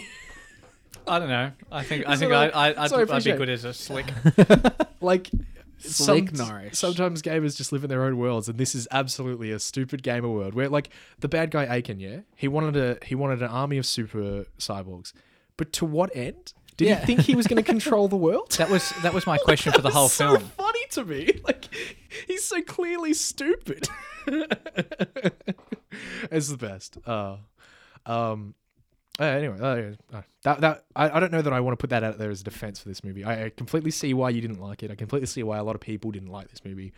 I don't know. I think I think I- I, I, I'd, so I I'd be good as a slick. like Slick some-. Sometimes gamers just live in their own worlds, and this is absolutely a stupid gamer world where, like, the bad guy Akan, yeah, he wanted a he wanted an army of super cyborgs, but to what end? Did Yeah. he think he was going to control the world? That was that was my question for the whole so film. funny to me. Like he's so clearly stupid. it's the best. Uh, um. Uh, anyway, uh, uh, that that I, I don't know that I want to put that out there as a defense for this movie. I, I completely see why you didn't like it. I completely see why a lot of people didn't like this movie.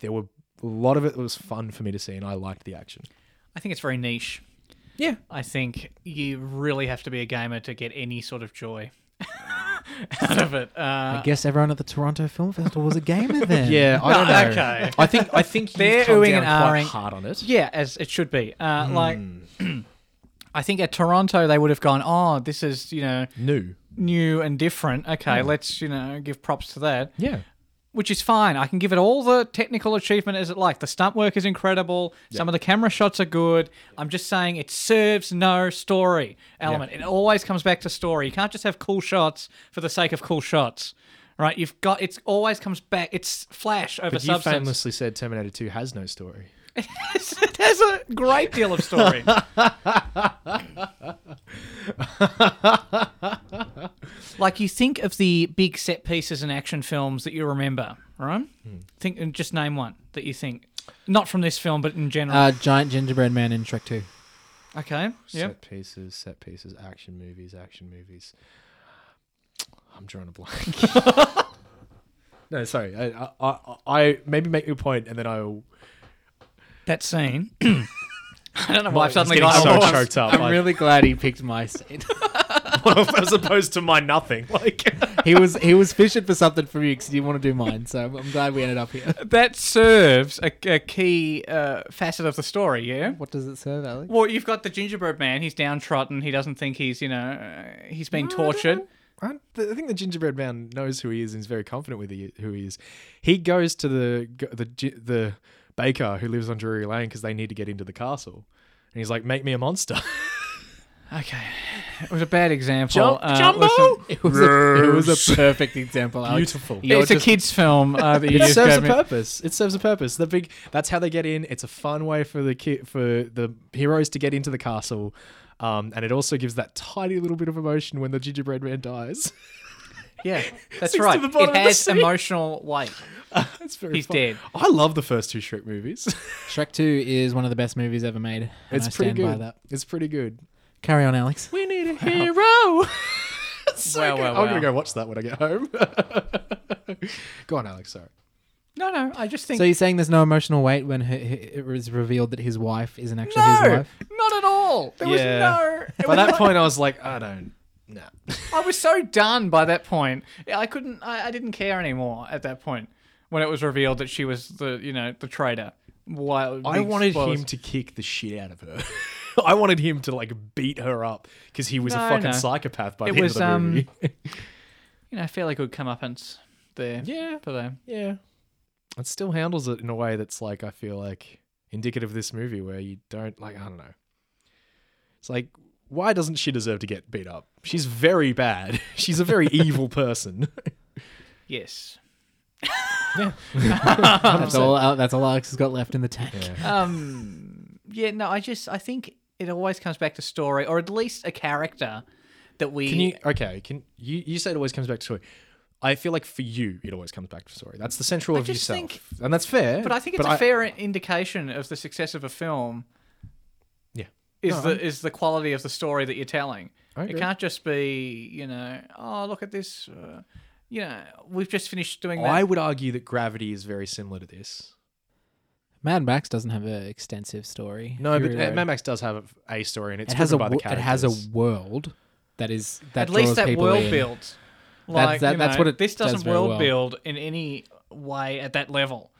There were a lot of it that was fun for me to see, and I liked the action. I think it's very niche. Yeah, I think you really have to be a gamer to get any sort of joy out of it. Uh, I guess everyone at the Toronto Film Festival was a gamer then. yeah. I don't No, know. okay. I think I think They're you've come oohing down and quite ahhing. hard on it. Yeah, as it should be. Uh, Like, Hmm. I think at Toronto they would have gone, oh, this is you know New. new and different. Okay, Hmm. let's you know give props to that, Yeah. which is fine. I can give it all the technical achievement as it like. The stunt work is incredible. Some of the camera shots are good. I'm just saying it serves no story element. It always comes back to story. You can't just have cool shots for the sake of cool shots. Right, you've got it's always comes back. It's flash over But you substance. famously said Terminator 2 has no story. it has a great deal of story. like you think of the big set pieces in action films that you remember, right? Think and just name one that you think, not from this film, but in general. Uh, giant gingerbread man in Shrek 2. okay, yep. Set pieces, set pieces, action movies, action movies. I'm drawing a blank. no, sorry. I, I, I, I maybe make your point and then I'll. That scene. I don't know why I've suddenly it's got getting so lost. choked up. I'm I- really glad he picked my scene. as opposed to my nothing. Like, he was he was fishing for something from you because he didn't want to do mine. So I'm glad we ended up here. That serves a, a key uh, facet of the story. Yeah. What does it serve, Alex? Well, you've got the gingerbread man. He's downtrodden. He doesn't think he's, you know, uh, he's been tortured. I, I think the gingerbread man knows who he is and is very confident with he, who he is. He goes to the the gi- the baker who lives on Drury Lane because they need to get into the castle, and he's like, "Make me a monster." Okay, it was a bad example. Jum- Uh, Jumbo. listen, It was a, it was a perfect example. Alex. Beautiful. You're it's a kids' film uh, that you It serves a me. purpose. It serves a purpose. The big that's how they get in. It's a fun way for the ki- for the heroes to get into the castle. Um, and it also gives that tiny little bit of emotion when the gingerbread man dies. Yeah, that's Sinks right. the bottom of It has emotional weight. Uh, that's very He's fun. dead. I love the first two Shrek movies. Shrek 2 is one of the best movies ever made. and it's I pretty stand by good. that. It's pretty good. Carry on, Alex. We need a hero. so Wow, good. wow, I'm gonna go watch that when I get home. go on, Alex. Sorry. No, no, I just think So you're saying there's no emotional weight when h- h- it was revealed that his wife isn't actually no, his wife? not at all. There Yeah. was no. By was that like- point, I was like, I don't. No. I was so done by that point. I couldn't. I, I didn't care anymore at that point when it was revealed that she was the, you know, the traitor. Why? I wanted him to kick the shit out of her. I wanted him to like beat her up because he was a fucking no. psychopath by It the was, end of the um, movie. you know, fairly good comeuppance there. yeah, for them. yeah. It still handles it in a way that's like I feel like indicative of this movie where you don't like I don't know. It's like why doesn't she deserve to get beat up? She's very bad. She's a very evil person. Yes. That's all. uh, That's all Alex has got left in the tank. Um. Yeah. No. I just. I think it always comes back to story, or at least a character that we. Can you okay? Can you you said it always comes back to story. I feel like for you, it always comes back to story. That's the central I of just yourself, think- and that's fair. But I think it's a fair indication of the success of a film. Yeah. Is No, the I'm- is the quality of the story that you're telling? It can't just be you know oh look at this, uh, you know we've just finished doing that. I would argue that Gravity is very similar to this. Mad Max doesn't have an extensive story. No, but Fury uh, Road. Mad Max does have a story, and it's it has a by the wo- it has a world that is that At least that people world in. built. Like that- you that's know, what it This does doesn't very world well. build in any way at that level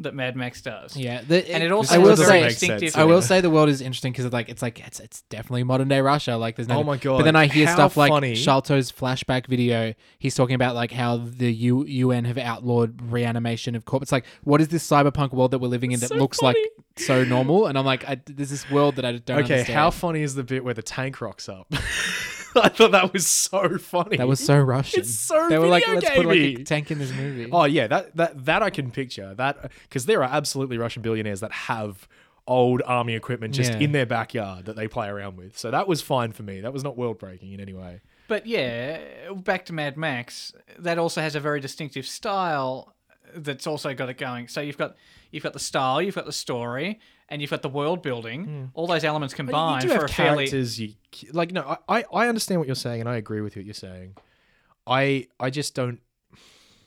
that Mad Max does. Yeah, the, And it also I will a say distinctive. I will say the world is interesting because like it's like it's it's definitely modern day Russia. Like there's no. Oh my God, But then I hear how stuff like funny. Sharlto's flashback video. He's talking about like how the U- UN have outlawed reanimation of corpses. It's like what is this cyberpunk world that we're living in that so looks funny. like so normal? And I'm like, I, there's this world that I don't Okay, understand. how funny is the bit where the tank rocks up? I thought that was so funny. that was so Russian. It's so they were like, let's put like a tank in this movie. Oh yeah, that that that I can picture that because there are absolutely Russian billionaires that have old army equipment just Yeah. in their backyard that they play around with. So that was fine for me. That was not world breaking in any way. But yeah, back to Mad Max. That also has a very distinctive style that's also got it going. So you've got you've got the style, you've got the story, and you've got the world building. Hmm. All those elements But combined you do for have a fairly characters. You like no, I, I I understand what you're saying, and I agree with what you're saying. I I just don't.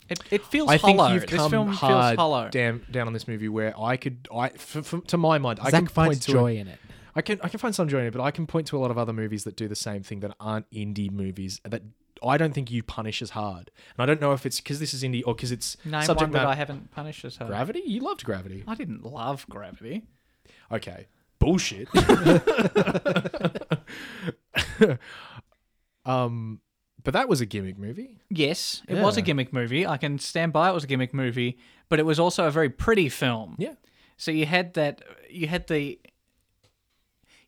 it, it feels I think hollow. you've this come film hard feels hollow. down down on this movie where I could I f- f- to my mind I can finds point to a- joy in it. I can I can find some joy in it, but I can point to a lot of other movies that do the same thing that aren't indie movies that I don't think you punish as hard. And I don't know if it's because this is indie or because it's Name subject one that matter. I haven't punished as hard. Gravity? You loved Gravity. I didn't love Gravity. Okay. Bullshit. um, but that was a gimmick movie. Yes, it was a Yeah. gimmick movie. I can stand by it was a gimmick movie, but it was also a very pretty film. Yeah. So you had that. You had the.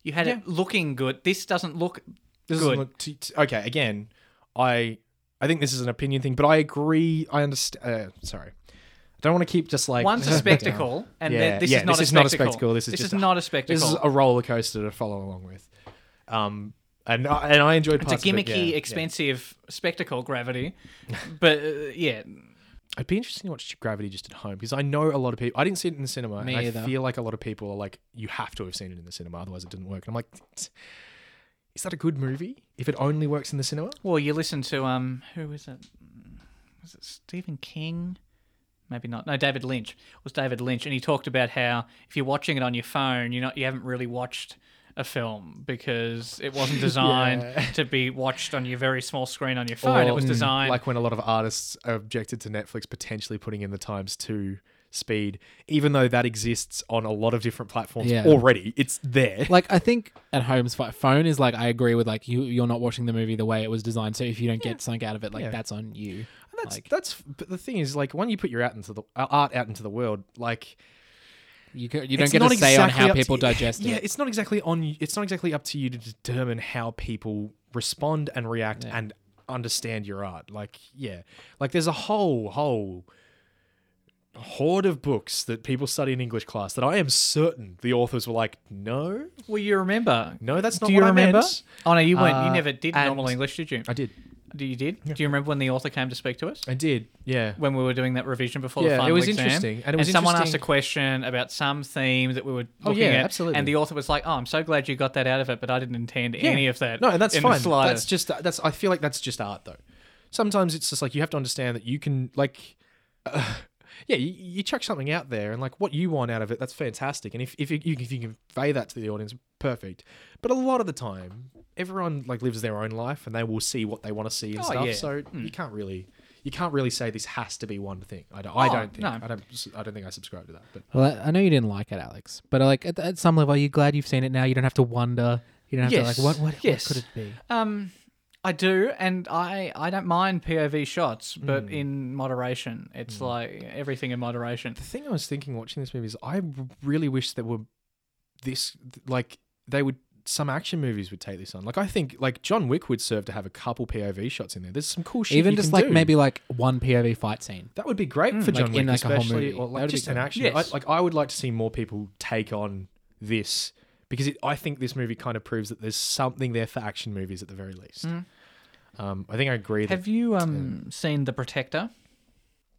You had it looking good. This doesn't look This good. Is look t- t- okay, again, I I think this is an opinion thing, but I agree. I understand. Uh, sorry, don't want to keep just like One's a spectacle, and Yeah, this yeah, is not this a is not a spectacle. spectacle, this is this just is a- not a spectacle. This is a roller coaster to follow along with. Um, and I, and I enjoyed it's a parts of it, gimmicky, yeah, yeah. expensive spectacle, Gravity. but uh, yeah, It'd be interesting to watch Gravity just at home because I know a lot of people. I didn't see it in the cinema, Me and I feel like a lot of people are like, "You have to have seen it in the cinema, otherwise it didn't work." And I'm like, "Is that a good movie if it only works in the cinema?" Well, you listen to um, who is it? Was it Stephen King? Maybe not. No, David Lynch. It was David Lynch, and he talked about how if you're watching it on your phone, you're not, you haven't really watched a film because it wasn't designed Yeah. to be watched on your very small screen on your phone. it was mm, designed like when a lot of artists objected to Netflix potentially putting in the times two speed, even though that exists on a lot of different platforms Yeah. already. It's there. Like I think at home's phone is like I agree with like you you're not watching the movie the way it was designed. So if you don't get something out of it, like Yeah. that's on you. That's like- that's. But the thing is, like when you put your art into the uh, art out into the world, like You co- you don't get to say on exactly how up to- people digest Yeah, it. it's not exactly on. you- It's not exactly up to you to determine how people respond and react Yeah. and understand your art. Like, yeah, like there's a whole whole horde of books that people study in English class that I am certain the authors were like, no, Well, you remember? no, that's not Do you what remember? Meant. Oh no, you weren't. Uh, you never did normal English, did you? I did, you did? Do you remember when the author came to speak to us? I did, yeah. when we were doing that revision before the Yeah, it was exam. interesting, and it was someone asked a question about some theme that we were Oh, looking yeah, at, absolutely. and the author was like, "Oh, I'm so glad you got that out of it, but I didn't intend any of that." No, and that's in fine. That's just that's. I feel like that's just art, though. Sometimes it's just like you have to understand that you can like, uh, yeah, you, you chuck something out there, and like what you want out of it, that's fantastic. And if if you, if you convey that to the audience, perfect. But a lot of the time, everyone like lives their own life, and they will see what they want to see and Oh, stuff. yeah. So you can't really. You can't really say this has to be one thing. I don't. I Oh, don't think. no. I don't. I don't think I subscribe to that. But Well, I I know you didn't like it, Alex, but like at, at some level, are you glad you've seen it now? You don't have to wonder. You don't have Yes. to like what what, Yes. what could it be? Um, I do, and I I don't mind POV shots, Hmm. but in moderation. It's like everything in moderation. The thing I was thinking watching this movie is I really wish there were this like they would some action movies would take this on. Like I think like John Wick would serve to have a couple POV shots in there. There's some cool shit. Even you just can like do. maybe like one POV fight scene. that would be great for like John Wick, in, like, a whole especially movie. or like just an action. Yes. I, like I would like to see more people take on this because it, I think this movie kind of proves that there's something there for action movies at the very least. Um, I think I agree. That, Have you um seen The Protector?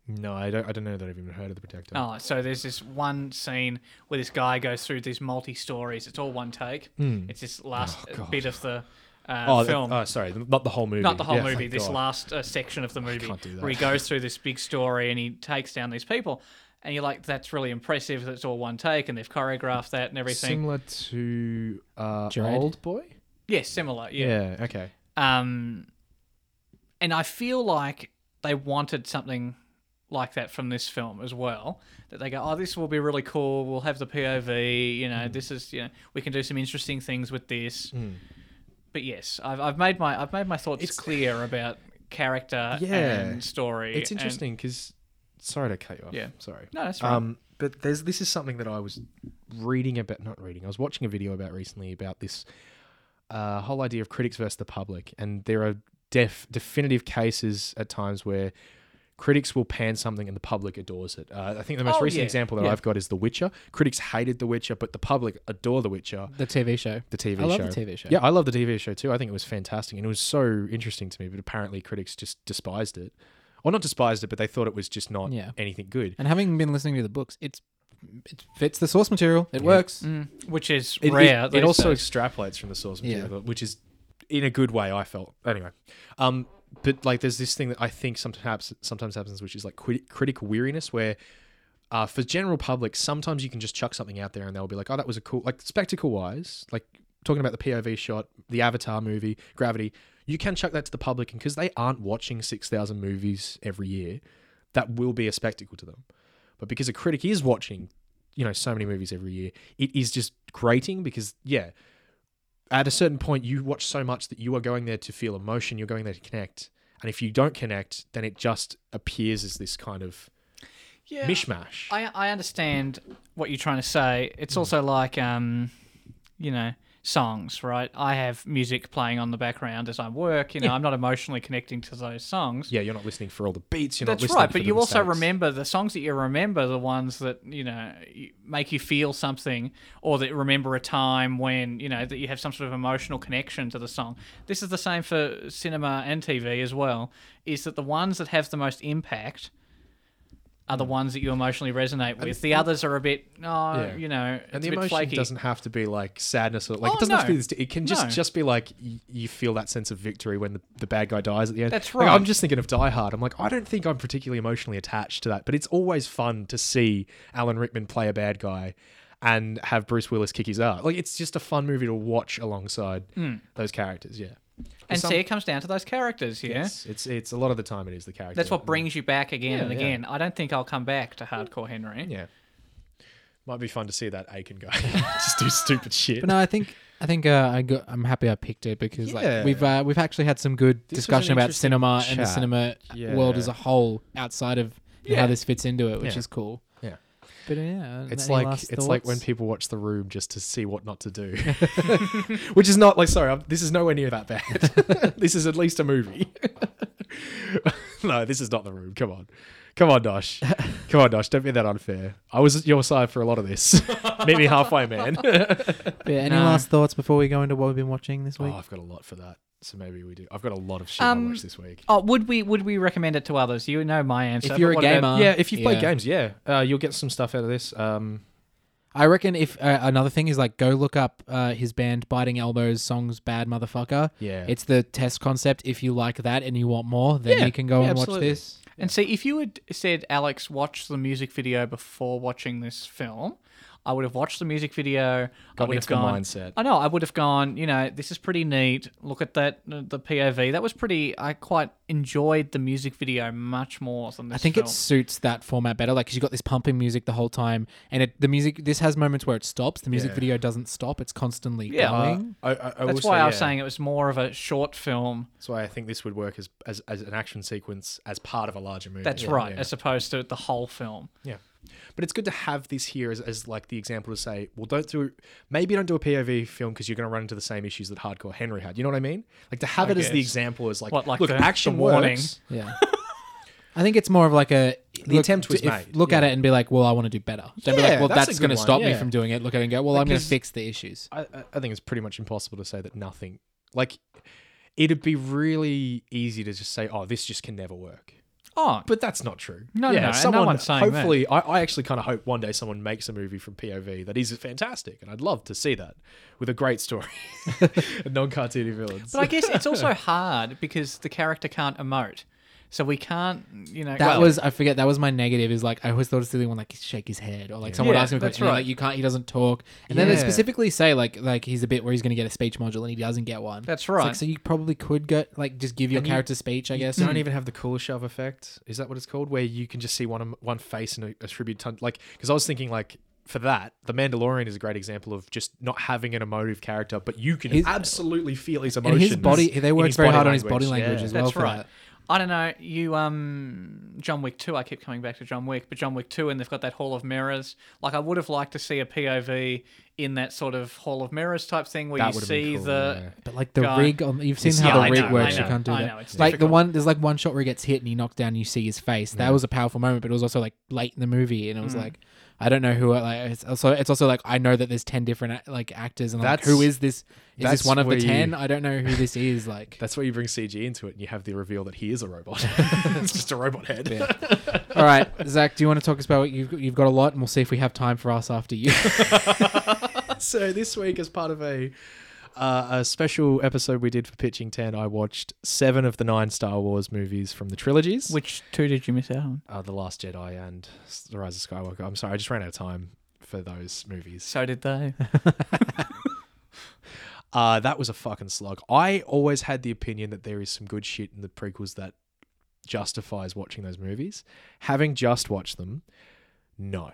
No, I don't. I don't know that I've even heard of the Protector. Oh, so there's this one scene where this guy goes through these multi stories. It's all one take. It's this last Oh, bit of the uh, Oh, the- film. oh, sorry, not the whole movie. Not the whole Yeah, movie. This God. last uh, section of the movie can't do that. where he goes through this big story and he takes down these people, and you're like, "That's really impressive. That's all one take, and they've choreographed that and everything." Similar to uh, Old Boy. yes, similar. Yeah. Yeah. Okay. Um, and I feel like they wanted something like that from this film as well. That they go, oh, this will be really cool. We'll have the POV. You know, this is you know, we can do some interesting things with this. But yes, I've, I've made my I've made my thoughts It's- clear about character Yeah. and story. It's interesting because. Sorry to cut you off. Yeah. Sorry. No, that's right. Um, but there's this is something that I was reading about, not reading. I was watching a video about recently about this uh, whole idea of critics versus the public, and there are def definitive cases at times where critics will pan something and the public adores it. Uh, I think the most Oh, recent yeah. example that Yeah. I've got is The Witcher. Critics hated The Witcher, but the public adore The Witcher. The TV show. The TV I love show. the TV show. Yeah, I love the TV show too. I think it was fantastic and it was so interesting to me, but apparently critics just despised it. or not despised it, but they thought it was just not Yeah. anything good. And having been listening to the books, it's it fits the source material. It works. Mm, which is It, it- rare. it these also days. extrapolates from the source Yeah. material, which is in a good way. I felt anyway. Um, but like, there's this thing that I think sometimes sometimes happens, which is like crit- critical weariness, where uh, for general public, sometimes you can just chuck something out there and they'll be like, "Oh, that was a cool like spectacle wise." Like talking about the POV shot, the Avatar movie, Gravity. You can chuck that to the public, and because they aren't watching six thousand movies every year, that will be a spectacle to them. But because a critic is watching, you know, so many movies every year, it is just grating because yeah, at a certain point you watch so much that you are going there to feel emotion, you're going there to connect. And if you don't connect, then it just appears as this kind of yeah. mishmash. I I understand what you're trying to say. It's also like um, you know, songs, right? I have music playing on the background as I work. You know, I'm not emotionally connecting to those songs. yeah, you're not listening for all the beats. You're That's listening right, but you also mistakes. remember the songs that you remember, the ones that you know make you feel something, or that remember a time when you know that you have some sort of emotional connection to the song. This is the same for cinema and TV as well. Is that the ones that have the most impact are the mm. ones that you emotionally resonate with. The others are a bit, oh, Yeah. you know, And the emotion flaky. doesn't have to be like sadness or like Oh, it doesn't have to be this. It can just No. just be like y- you feel that sense of victory when the, the bad guy dies at the end. That's Like, right. I'm just thinking of Die Hard. I'm like, I don't think I'm particularly emotionally attached to that, but it's always fun to see Alan Rickman play a bad guy and have Bruce Willis kick his ass. Like it's just a fun movie to watch alongside hmm. those characters. Yeah. And some- see, it comes down to those characters, yeah. Yes, it's it's a lot of the time it is the character. That's what brings you back again Yeah, and yeah. again. I don't think I'll come back to Hardcore Henry. Yeah. Might be fun to see that Akan guy just do stupid shit. But no, I think I think uh, I got, I'm happy I picked it because Yeah. like we've uh, we've actually had some good This discussion about interesting cinema and the cinema Yeah. world as a whole outside of Yeah. how this fits into it, which Yeah. is cool. But yeah, It's like it's like when people watch The Room just to see what not to do, which is not like sorry. I'm, this is nowhere near that bad. this is at least a movie. no, this is not The Room. Come on, come on, Dosh. Come on, Dosh. Don't be that unfair. I was at your side for a lot of this. Meet me halfway, man. Yeah, any No. last thoughts before we go into what we've been watching this oh, week? I've got a lot for that. So maybe we do. I've got a lot of shit Um, I watched this week. Oh, would we would we recommend it to others? You know my answer. If you're a what about- gamer, yeah, if you've played games, yeah, uh, you'll get some stuff out of this. Um, I reckon if uh, another thing is like go look up uh, his band Biting Elbows songs Bad Motherfucker. yeah, It's the test concept. If you like that and you want more, then Yeah, you can go yeah, and absolutely. watch this. And see, if you had said, Alex, watch the music video before watching this film, I would have watched the music video. I would into have the gone. mindset. I know. I would have gone. You know, this is pretty neat. Look at that. uh, The POV. That was pretty. I quite enjoyed the music video much more than this. I think film. it suits that format better. Like, 'cause you got this pumping music the whole time, and it, the music. This has moments where it stops. The music Yeah. video doesn't stop. It's constantly Yeah. Uh, going. I, I, I That's why say, I was yeah. saying it was more of a short film. That's why I think this would work as, as, as an action sequence as part of a larger movie. That's Yeah, right, Yeah. as opposed to the whole film. yeah. But it's good to have this here as, as like the example to say, well, don't do maybe don't do a POV film because you're going to run into the same issues that Hardcore Henry had. You know what I mean? Like to have I it as the example is like, What, like look, the- action the warning? works. Yeah. I think it's more of like a The attempt was if- made, Look at it and be like, well, I want to do better. Don't be Yeah, like, well, that's that's, going to one, stop me from doing it. Look at it and go, well, I'm going to fix the issues. I, I- I think it's pretty much impossible to say that nothing. Like, it'd be really easy to just say, oh, this just can never work. Oh, But that's not true. No, no, no, and no one's saying that. hopefully, I, I actually kind of hope one day someone makes a movie from POV that is fantastic, and I'd love to see that with a great story, and non-cartoony villains. But I guess it's also hard because the character can't emote. So we can't, you know. That well, was I forget. That was my negative. Is like I always thought it's the one like shake his head or like someone Yeah, asks him a question. and right. Like you can't. He doesn't talk. And then they specifically say like like he's a bit where he's going to get a speech module and he doesn't get one. That's It's like, right. so you probably could get like just give your And you- character speech. I guess. You don't even have the Kuleshov effect. Is that what it's called? Where you can just see one one face and attribute ton. Like, because I was thinking like. For that, The Mandalorian is a great example of just not having an emotive character, but you can His- absolutely feel his and his body. They worked very body hard on his language. body language Yeah. as well. That's right. that. I don't know. You um, John Wick two. I keep coming back to John Wick, but John Wick two, and they've got that Hall of Mirrors. Like I would have liked to see a POV in that sort of Hall of Mirrors type thing where That you would've been see cool, the. yeah. But like the guy- rig, on, you've seen It's- how yeah, the I rig know, works. I You can't do I that. know, it's like the difficult. one, there's like one shot where he gets hit and he knocked down. and You see his face. That was a powerful moment, but it was also like late in the movie, and it was Mm. like, I don't know who. Like, it's also it's also like I know that there's ten different like actors, and I'm like, That's- who is this? Is that's this one of the you- ten? I don't know who this is. Like, That's where you bring CG into it, and you have the reveal that he is a robot. it's just a robot head. all right, Zach, do you want to talk us about what you've you've got a lot, and we'll see if we have time for us after you. so this week, as part of a uh, a special episode we did for Pitching Ten, I watched seven of the nine Star Wars movies from the trilogies. Which two did you miss out on? uh, the Last Jedi and The Rise of Skywalker. I'm sorry, I just ran out of time for those movies. So did they. Uh, that was a fucking slug. I always had the opinion that there is some good shit in the prequels that justifies watching those movies. Having just watched them, no.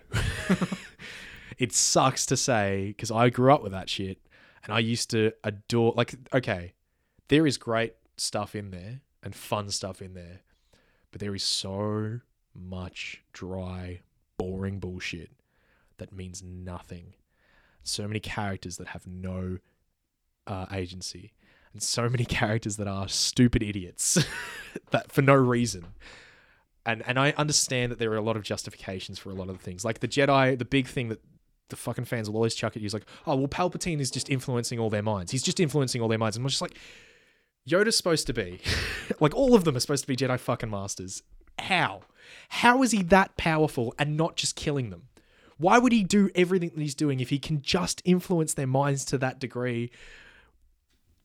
it sucks to say because I grew up with that shit and I used to adore, like, okay, there is great stuff in there and fun stuff in there, but there is so much dry, boring bullshit that means nothing. So many characters that have no uh, agency. And so many characters that are stupid idiots that for no reason. And and I understand that there are a lot of justifications for a lot of the things. Like the Jedi the big thing that the fucking fans will always chuck at you is like oh well Palpatine is just influencing all their minds he's just influencing all their minds and I'm just like Yoda's supposed to be like all of them are supposed to be Jedi fucking masters how how is he that powerful and not just killing them why would he do everything that he's doing if he can just influence their minds to that degree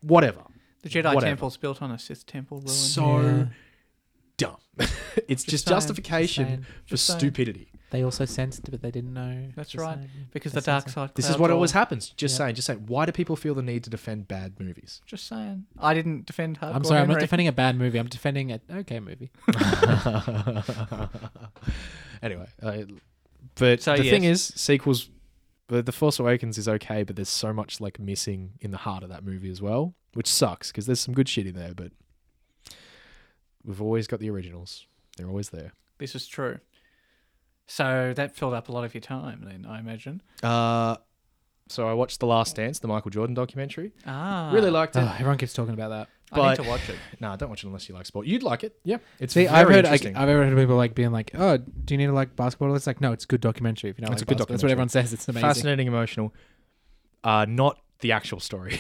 whatever. The Jedi Whatever. temple's built on a Sith temple ruin. So Yeah. dumb. it's just, saying, justification just saying, for saying. stupidity. They also sensed, it, but they didn't know. That's Just right. saying. because They the dark sensed side. This is clouds what all. always happens. Just Yeah. saying, just saying. Why do people feel the need to defend bad movies? Just saying. I didn't defend hardcore I'm sorry, I'm not Henry. defending a bad movie. I'm defending a okay movie. anyway, uh, but So, the thing is, sequels. The, the Force Awakens is okay, but there's so much like missing in the heart of that movie as well, which sucks because there's some good shit in there. But we've always got the originals; they're always there. This is true. So that filled up a lot of your time, then I imagine. Uh, so I watched The Last Dance, the Michael Jordan documentary. Ah, Really liked it. Oh, everyone keeps talking about that. I need to watch it. No, don't watch it unless you like sport. You'd like it. Yeah, it's See, very I've heard, like, interesting. I've ever heard people like being like, "Oh, do you need to like basketball?" It's like, no, it's a good documentary. If you know, It's like a good basketball. That's what everyone says. It's amazing. Fascinating, emotional. Uh, not the actual story.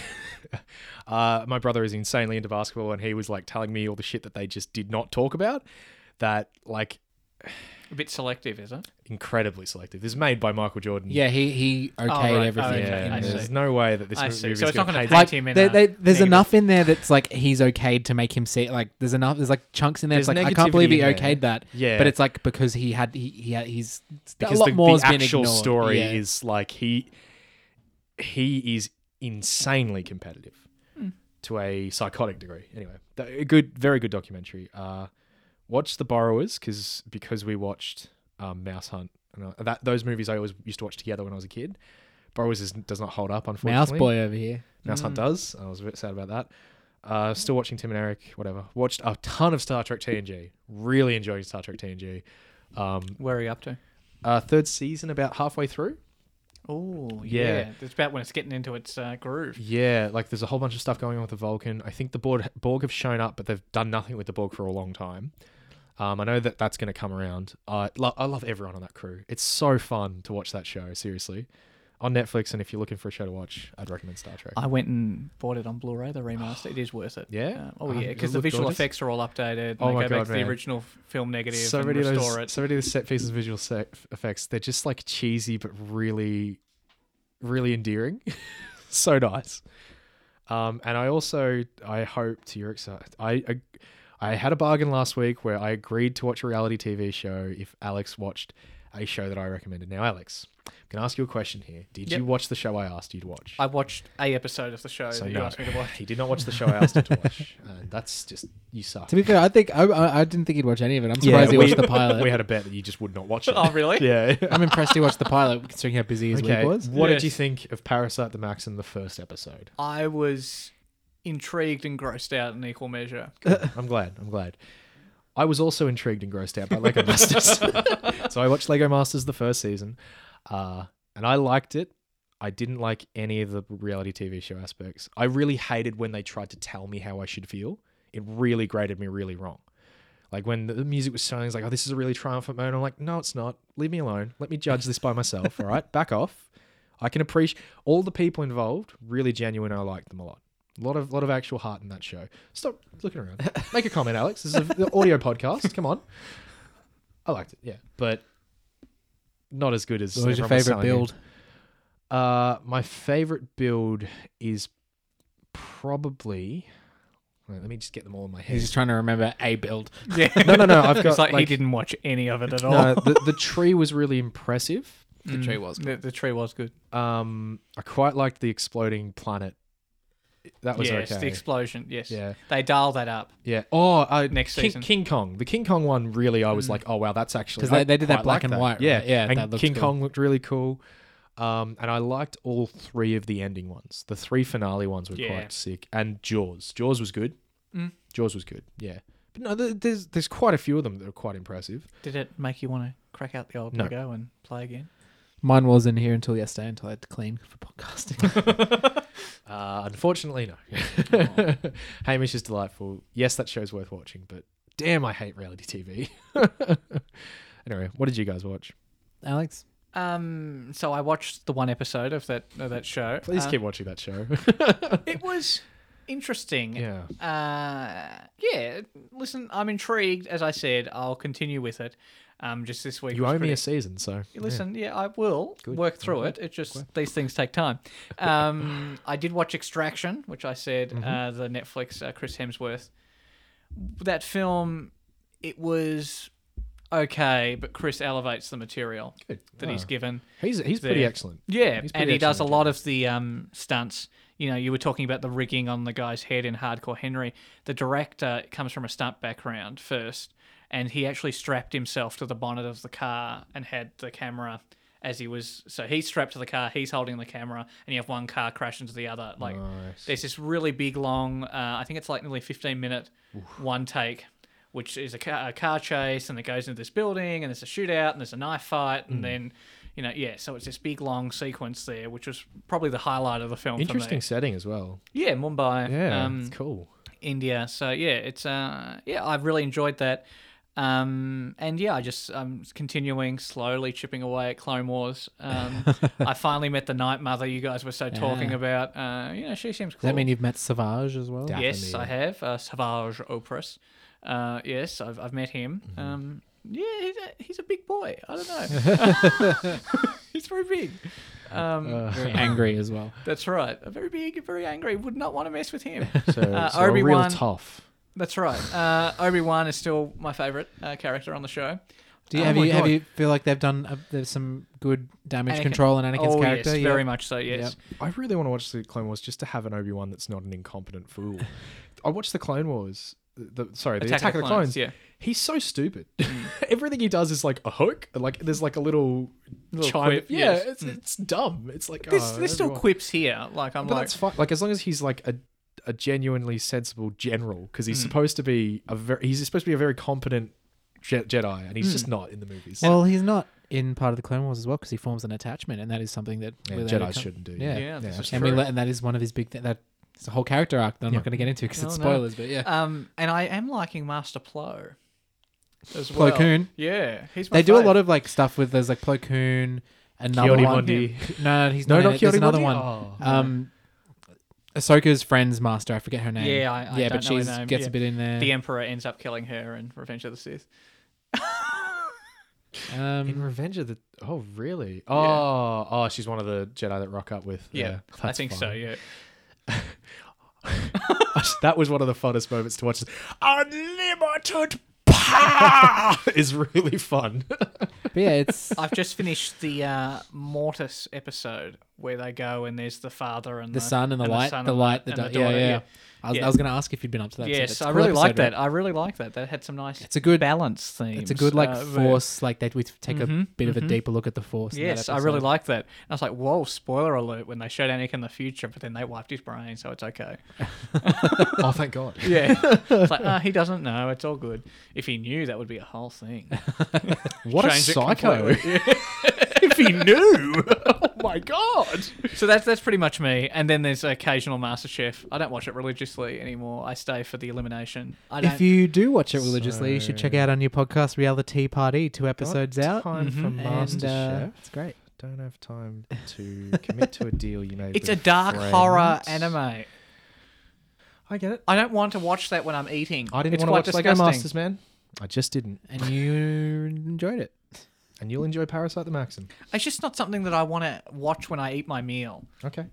uh, my brother is insanely into basketball, and he was like telling me all the shit that they just did not talk about. That like A bit selective, is it? incredibly selective. This is made by Michael Jordan. Yeah, he he okayed right. everything. Oh, okay. yeah. in I the- there's see. no way that this I movie see. is So it's not going gonna to paint like him in they, a they, there's negative- enough in there that's like he's okayed to make him see like there's enough there's like chunks in there. It's like I can't believe he negativity in there. okayed that. Yeah. but it's like because he had he, he had, he's because a lot the, more the has been actual ignored. story Yeah. is like he he is insanely competitive Hmm. to a psychotic degree. Anyway, th- a good, very good documentary. Uh, watch The Borrowers because because we watched um, Mouse Hunt. And uh, that those movies I always used to watch together when I was a kid. Borrowers is, does not hold up, unfortunately. Mouse boy over here. Mouse Hunt Mm. does. I was a bit sad about that. Uh, still watching Tim and Eric, whatever. Watched a ton of Star Trek TNG. Really enjoying Star Trek TNG. Um, Where are you up to? uh, third season, about halfway through. Oh, Yeah. yeah. It's about when it's getting into its uh, groove. Yeah, like there's a whole bunch of stuff going on with the Vulcan. I think the Borg, Borg have shown up, but they've done nothing with the Borg for a long time. Um, I know that that's going to come around. I lo- I love everyone on that crew. It's so fun to watch that show. Seriously, on Netflix, and if you're looking for a show to watch, I'd recommend Star Trek. I went and bought it on Blu-ray, the remaster. It is worth it. Yeah? Uh, oh Oh, yeah, because the visual gorgeous. effects are all updated. And Oh they my go God, back to man. the original film negative so and many of restore those, it. so many of the set pieces, visual set effects, they're just like cheesy but really, really endearing. so nice. Um, and I also I hope to your excited. I, I I had a bargain last week where I agreed to watch a reality TV show if Alex watched a show that I recommended. Now, Alex, I'm gonna ask you a question here. Did Yep. you watch the show I asked you to watch? I watched a episode of the show so that you no, asked me to watch. he did not watch the show I asked him to watch. And uh, that's just you suck. To be fair, I think I, I, I didn't think he'd watch any of it. I'm surprised he we- watched the pilot. We had a bet that you just would not watch it. Oh, really? yeah. I'm impressed he watched the pilot, considering how busy his Okay. week was. What Yes. did you think of Parasyte the Max in the first episode? I was intrigued and grossed out in equal measure. I'm glad. I'm glad. I was also intrigued and grossed out by Lego Masters. so I watched Lego Masters the first season, uh, and I liked it. I didn't like any of the reality TV show aspects. I really hated when they tried to tell me how I should feel. It really grated me really wrong. Like when the, music was starting, it's like, oh, this is a really triumphant moment. I'm like, no, it's not. Leave me alone. Let me judge this by myself. all right, back off. I can appreciate all the people involved. Really genuine. I like them a lot. A lot of lot of actual heart in that show. Stop looking around. Make a comment, Alex. This is an audio podcast. Come on. I liked it, yeah, but not as good as. What was your everyone was favorite telling me. build? Uh, my favorite build is probably. Wait, let me just get them all in my head. He's just trying to remember a build. Yeah. no, no, no. I've got It's like, he didn't watch any of it at all. no, the, the tree was really impressive. The tree was. The, the tree was good. Um, I quite liked the exploding planet. That was yes, okay. the explosion. Yes. yeah, They dialed that up. yeah. Oh, uh, Next King, season. King Kong. The King Kong one really, I was Mm. like, oh wow, that's actually 'Cause they- they did that black and that. white, Yeah, right? Yeah, And that King cool. Kong looked really cool. Um, and I liked all three of the ending ones. The three finale ones were Yeah. quite sick. And Jaws. Jaws was good. Mm. Jaws was good. Yeah. But no, there's there's quite a few of them that are quite impressive. Did it make you want to crack out the old No. Lego and play again? Mine was in here until yesterday until I had to clean for podcasting. Uh, unfortunately, no. Hamish is delightful. Yes, that show's worth watching, but damn, I hate reality TV. anyway, what did you guys watch? Alex? Um. So I watched the one episode of that of that show. Please Uh, keep watching that show. It was interesting. yeah. Uh. Yeah. Listen, I'm intrigued. As I said, I'll continue with it. Um. Just this week. You owe me a season, so. Listen, yeah, I will Good. work through it. It just these things take time. Um, I did watch Extraction, which I said Mm-hmm. uh, the Netflix uh, Chris Hemsworth. That film, it was okay, but Chris elevates the material Good. that he's Ah. given. He's, he's pretty excellent. Yeah, He's and he does a lot of the um, stunts. You know, you were talking about the rigging on the guy's head in Hardcore Henry. The director comes from a stunt background first, and he actually strapped himself to the bonnet of the car and had the camera as he was. So he's strapped to the car, he's holding the camera, and you have one car crash into the other. Like, Nice. there's this really big, long. Uh, I think it's like nearly 15 minute one take. Which is a car, a car chase, and it goes into this building, and there's a shootout, and there's a knife fight, and then you know, yeah, so it's this big long sequence there, which was probably the highlight of the film. Interesting For me. setting as well. Yeah, Mumbai, Yeah, um, it's cool. India. So yeah, it's uh, yeah, I've really enjoyed that. Um, and yeah, I just I'm continuing slowly chipping away at Clone Wars. Um, I finally met the Night Mother you guys were so talking about. Uh, you know, she seems cool. Does that mean you've met Savage as well? Yeah. Yes, I have. Uh, Savage Opress. Uh, yes, I've, I've met him. Mm-hmm. Um, yeah, he's a, he's a big boy. I don't know. he's very big. Um, Uh, Very angry as well. that's right. A very big, very angry. Would not want to mess with him. so, uh, so a real tough. That's right. Uh, Obi Wan is still my favorite uh, character on the show. Do you, Oh have my you have you feel like they've done uh, there's some good damage Anakin- control in Anakin's oh character? yes, Yeah. very much so. Yes. I really want to watch the Clone Wars just to have an Obi Wan that's not an incompetent fool. I watched the Clone Wars. The, sorry, the Attack, of the Clones. Yeah. He's so stupid. Everything he does is like a hook. Like there's like a little, Little chime. quip, yeah, yes. it's it's dumb. It's like There's, oh, there's still quips here. Like I'm But like, that's fine. Like as long as he's like a a genuinely sensible general, because Hmm. he's supposed to be a very he's supposed to be a very competent Je- Jedi, and he's Hmm. just not in the movies. Well, he's not in part of the Clone Wars as well because he forms an attachment, and that is something that yeah, Jedi co- shouldn't do. Yeah. yeah, this is And we true. let, and that is one of his big th- that it's a whole character arc that I'm Yeah. not going to get into because it's Oh, no. spoilers. But yeah, Um, and I am liking Master Plo as Plo well. Koon. Yeah, he's my They do a fave. lot of like stuff with there's like Plo Koon, another Kiyoshi one. Mondi. No, he's No, not. not in it. There's Kiyoshi another Mondi? one. Oh. Um, Ahsoka's friend's master. I forget her name. Yeah, I- I yeah, don't but know her she's name, gets yeah. a bit in there. The Emperor ends up killing her in Revenge of the Sith. Um In um, Revenge of the oh really oh oh she's one of the Jedi that rock up with Yeah, I that's think so. fun. Yeah. that was one of the funnest moments to watch. Unlimited power is really fun. but yeah, it's I've just finished the uh, Mortis episode where they go and there's the father and the sun and the light, son the and light, the, and da- the yeah, yeah. I was, Yeah. Was going to ask if you'd been up to that. Yes, a I really like that. I really like that. That had some nice It's a good balance themes. It's a good like uh, force, like that we take a Mhm, bit of a mhm. deeper look at the force. Yes, I really like that. And I was like, whoa, spoiler alert when they showed Anakin in the future, but then they wiped his brain, so it's okay. oh, thank God. Yeah. it's like, uh, he doesn't know. It's all good. If he knew, that would be a whole thing. What a Change it psycho! Completely. he knew, oh my god! So that's that's pretty much me. And then there's occasional MasterChef. I don't watch it religiously anymore. I stay for the elimination. I don't. If you do watch it religiously, you should check out our new podcast, Reality Party, two episodes Got out. Time for Mhm. And MasterChef. uh, it's great. Don't have time to commit to a deal you made. it's a with dark friends. horror anime. I get it. I don't want to watch that when I'm eating. I didn't it's want to quite watch Lego disgusting. Masters, man. I just didn't. And you enjoyed it. And you'll enjoy Parasyte the Maxim. It's just not something that I want to watch when I eat my meal. Okay,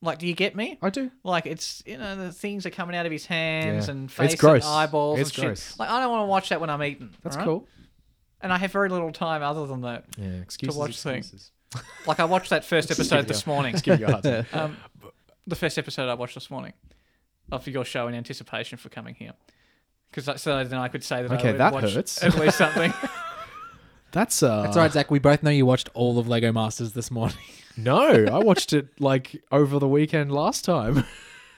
Like, do you get me? I do. Like it's you know the things are coming out of his hands Yeah. and It's face gross. and eyeballs It's and shit. gross. Like I don't want to watch that when I'm eating. That's alright? cool. And I have very little time other than that. Yeah, excuses. watch things. excuses. Like I watched that first episode this morning. Give you a. Um, the first episode I watched this morning of your show in anticipation for coming here. Because so then I could say that Okay, I would that watch hurts. at least something. That's uh. That's all right, Zach. We both know you watched all of Lego Masters this morning. No, I watched it like over the weekend last time.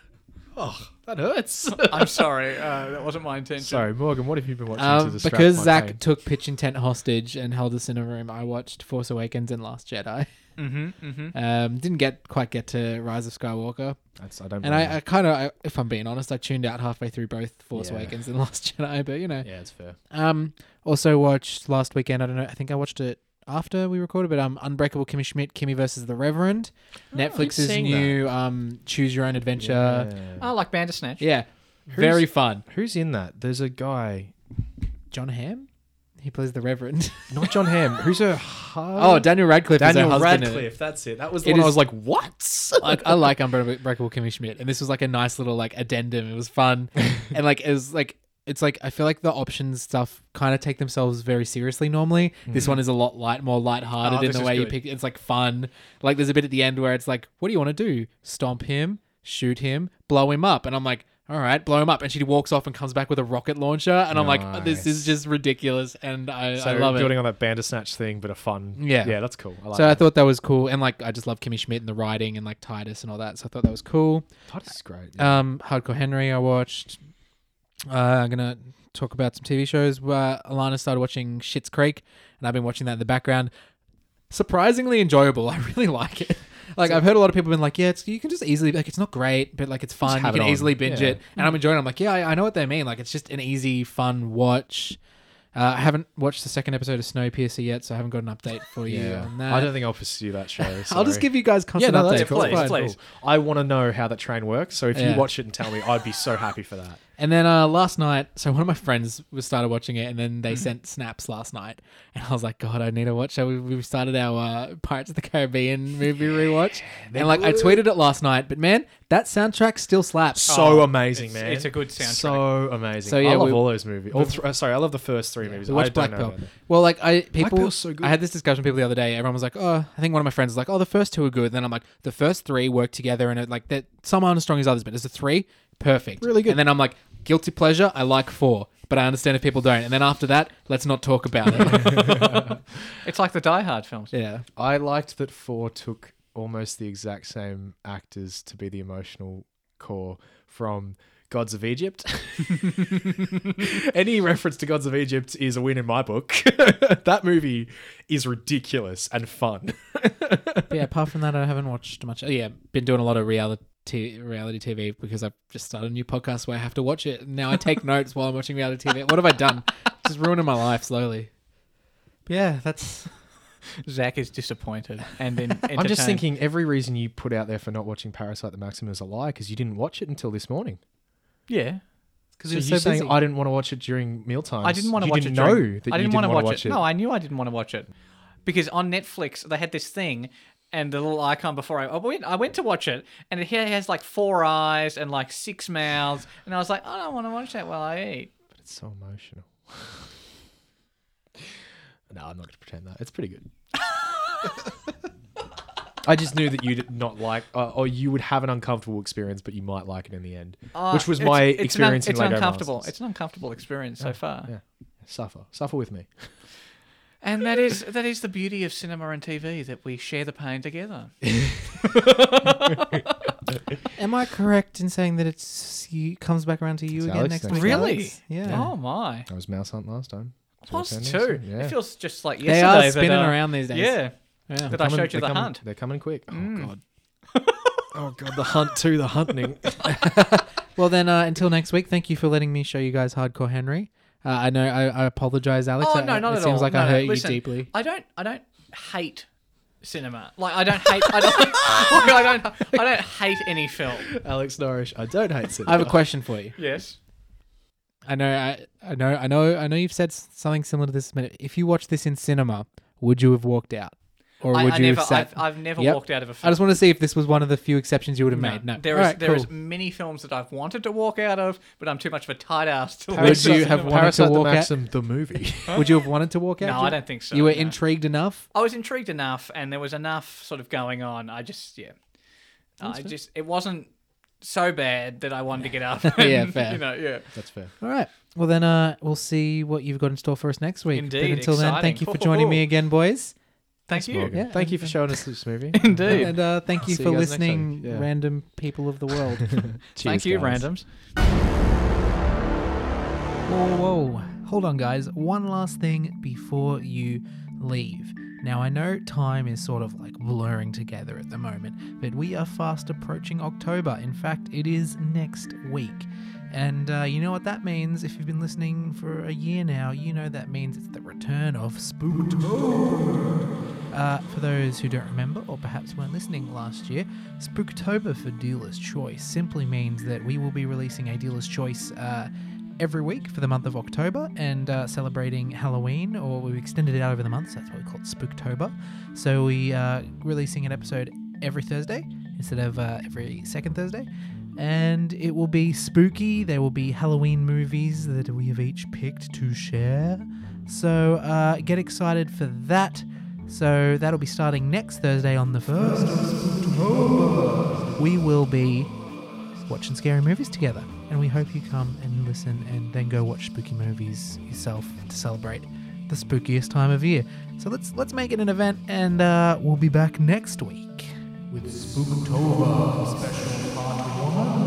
oh, that hurts. I'm sorry, uh, that wasn't my intention. Sorry, Morgan. What have you been watching to Um, distract because my Zach pain? took Pitch Intent hostage and held us in a room, I watched Force Awakens and Last Jedi. Mm-hmm. Mm-hmm. Um, didn't get quite get to Rise of Skywalker, That's, I don't. and blame I, I kind of, if I'm being honest, I tuned out halfway through both Force Yeah. Awakens and Last Jedi. But you know, you. yeah, it's fair. um, also watched last weekend. I don't know. I think I watched it after we recorded, but um, Unbreakable Kimmy Schmidt, Kimmy versus the Reverend, Netflix's seen new um, choose your own adventure. Yeah. I like Bandersnatch. Yeah, very fun. Who's in that? There's a guy, Jon Hamm, he plays the Reverend. not Jon Hamm. Who's her? oh, Daniel Radcliffe is her Daniel husband. Radcliffe. That's it. That was It the one I was like, what? like I like Unbreakable Kimmy Schmidt, and this was like a nice little like addendum. It was fun, and like it was like it's like I feel like the options stuff kind of take themselves very seriously normally. This one is a lot light, more lighthearted Oh, in the way you pick. It's like fun. Like there's a bit at the end where it's like, what do you want to do? Stomp him, shoot him, blow him up, and I'm like. All right, blow him up, and she walks off and comes back with a rocket launcher, and I'm like, "This is just ridiculous," and I, So I love it. building on that Bandersnatch thing, but a fun. Yeah. yeah, that's cool. I like so I thought that was cool, and like I just love Kimmy Schmidt and the writing and like Titus and all that. So I thought that was cool. Titus is great. Um, Hardcore Henry, I watched. Uh, I'm gonna talk about some TV shows. Uh, Alana started watching Schitt's Creek, and I've been watching that in the background. Surprisingly enjoyable. I really like it. Like I've heard a lot of people been like, yeah, it's you can just easily like it's not great, but like it's fun. You it can easily binge Yeah. it, and I'm enjoying. it. I'm like, yeah, I, I know what they mean. Like it's just an easy, fun watch. Uh, I haven't watched the second episode of Snowpiercer yet, so I haven't got an update for you yeah. on that. I don't think I'll pursue that show. I'll just give you guys constant no, updates. cool. please, please. I want to know how that train works. So if Yeah. you watch it and tell me, I'd be so happy for that. And then uh, last night, so one of my friends was started watching it, and then Mm-hmm. they sent snaps last night, and I was like, God, I need to watch. So we, we started our uh, Pirates of the Caribbean movie rewatch, and like I tweeted it last night, but man, that soundtrack still slaps. So Oh, amazing, it's- man. it's a good soundtrack. So amazing. So, yeah, I love we- all those movies. All th- uh, sorry, I love the first three movies. We I watched don't Black know Pearl. Well, like I people, Pearl's so good. I had this discussion with people the other day. Everyone was like, "Oh, I think one of my friends was like, oh, the first two are good." then I'm like, the first three work together, and it like that. Some aren't as strong as others, but as a three, perfect, Really good. And then I'm like, guilty pleasure. I like four, but I understand if people don't. And then after that, let's not talk about it. It's like the Die Hard films. yeah. I liked that four took almost the exact same actors to be the emotional core from Gods of Egypt. Any reference to Gods of Egypt is a win in my book. that movie is ridiculous and fun. But yeah, apart from that, I haven't watched much. Oh, yeah, been doing a lot of reality reality TV because I've just started a new podcast where I have to watch it. And now I take notes while I'm watching reality TV. What have I done? Just ruining my life slowly. But yeah, that's Zach is disappointed and then I'm just thinking every reason you put out there for not watching Parasyte the Maximum is a lie because you didn't watch it until this morning. Yeah, because So you're you're so saying busy. I didn't want to watch it during mealtime. I didn't want to You watch didn't it. know during- that I you didn't want to wanna watch, it. No, I knew I didn't want to watch it because on Netflix they had this thing. And the little icon before I, I went, I went to watch it, and it here has like four eyes and like six mouths, and I was like, I don't want to watch that while I eat. But it's so emotional. no, I'm not going to pretend that. It's pretty good. I just knew that you did not like, uh, or you would have an uncomfortable experience, but you might like it in the end, Uh, which was my it's an experience it's in Lego uncomfortable. Masters. It's an uncomfortable experience so far, yeah. Suffer, suffer with me. and that is that is the beauty of cinema and TV that we share the pain together. Am I correct in saying that it's he comes back around to you It's again Alex next next week? Really? Alex? Yeah. Oh my, I was Mouse Hunt last time. plus attending, two. so, yeah. It feels just like yesterday. They yesterday. are that, spinning uh, around these days. Yeah, Yeah. that I Coming- showed you they're the coming- hunt. They're coming quick. Oh god. oh god, the hunt too. The hunting. Well, then, uh, until next week, thank you for letting me show you guys Hardcore Henry. Uh, I know I, I apologize, Alex. Oh I- no, not it at seems all. like No, I no, hurt listen, you deeply. I don't. I don't hate cinema. Like I don't hate. I don't. I don't. I don't hate any film. Alex Norrish. I don't hate cinema. I have a question for you. Yes. I know, I, I know, I know, I know. You've said something similar to this. But if you watched this in cinema, would you have walked out, or I, would I you never. sat? I've, I've never Yep. walked out of a I film. I just want to see if this was one of the few exceptions you would have No, made. No, there All is right, there is cool. many films that I've wanted to walk out of, but I'm too much of a tight ass to. Would you have cinema. wanted to Parasyte the walk out? The movie. Would you have wanted to walk out? No, I don't think so. You were no. intrigued enough. I was intrigued enough, and there was enough sort of going on. I just, yeah, I just, it wasn't so bad that I wanted to get up. Yeah, fair. You know, yeah. That's fair. All right. Well, then uh, we'll see what you've got in store for us next week. but Indeed, until then, thank you for joining me again, boys. Thank you. Morgan. Yeah, Thank you and- for showing us this movie. Indeed. And uh, thank you See for you listening. Yeah. random people of the world. Thank you, guys. randoms. Whoa, whoa. Hold on, guys. One last thing before you leave. Now, I know time is sort of like blurring together at the moment, but we are fast approaching October. In fact, it is next week. And uh, you know what that means? If you've been listening for a year now, you know that means it's the return of Spooktober. Uh, for those who don't remember, or perhaps weren't listening last year, Spooktober for Dealer's Choice simply means that we will be releasing a Dealer's Choice uh, every week for the month of October and uh, celebrating Halloween, or we've extended it out over the month, so that's why we call it Spooktober. So we are releasing an episode every Thursday instead of uh, every second Thursday. And it will be spooky. There will be Halloween movies that we have each picked to share. So uh, get excited for that. So that'll be starting next Thursday on the 1st of We will be watching scary movies together. And we hope you come and listen and then go watch spooky movies yourself to celebrate the spookiest time of year. So let's let's make it an event and uh, we'll be back next week with Spooktober special part one.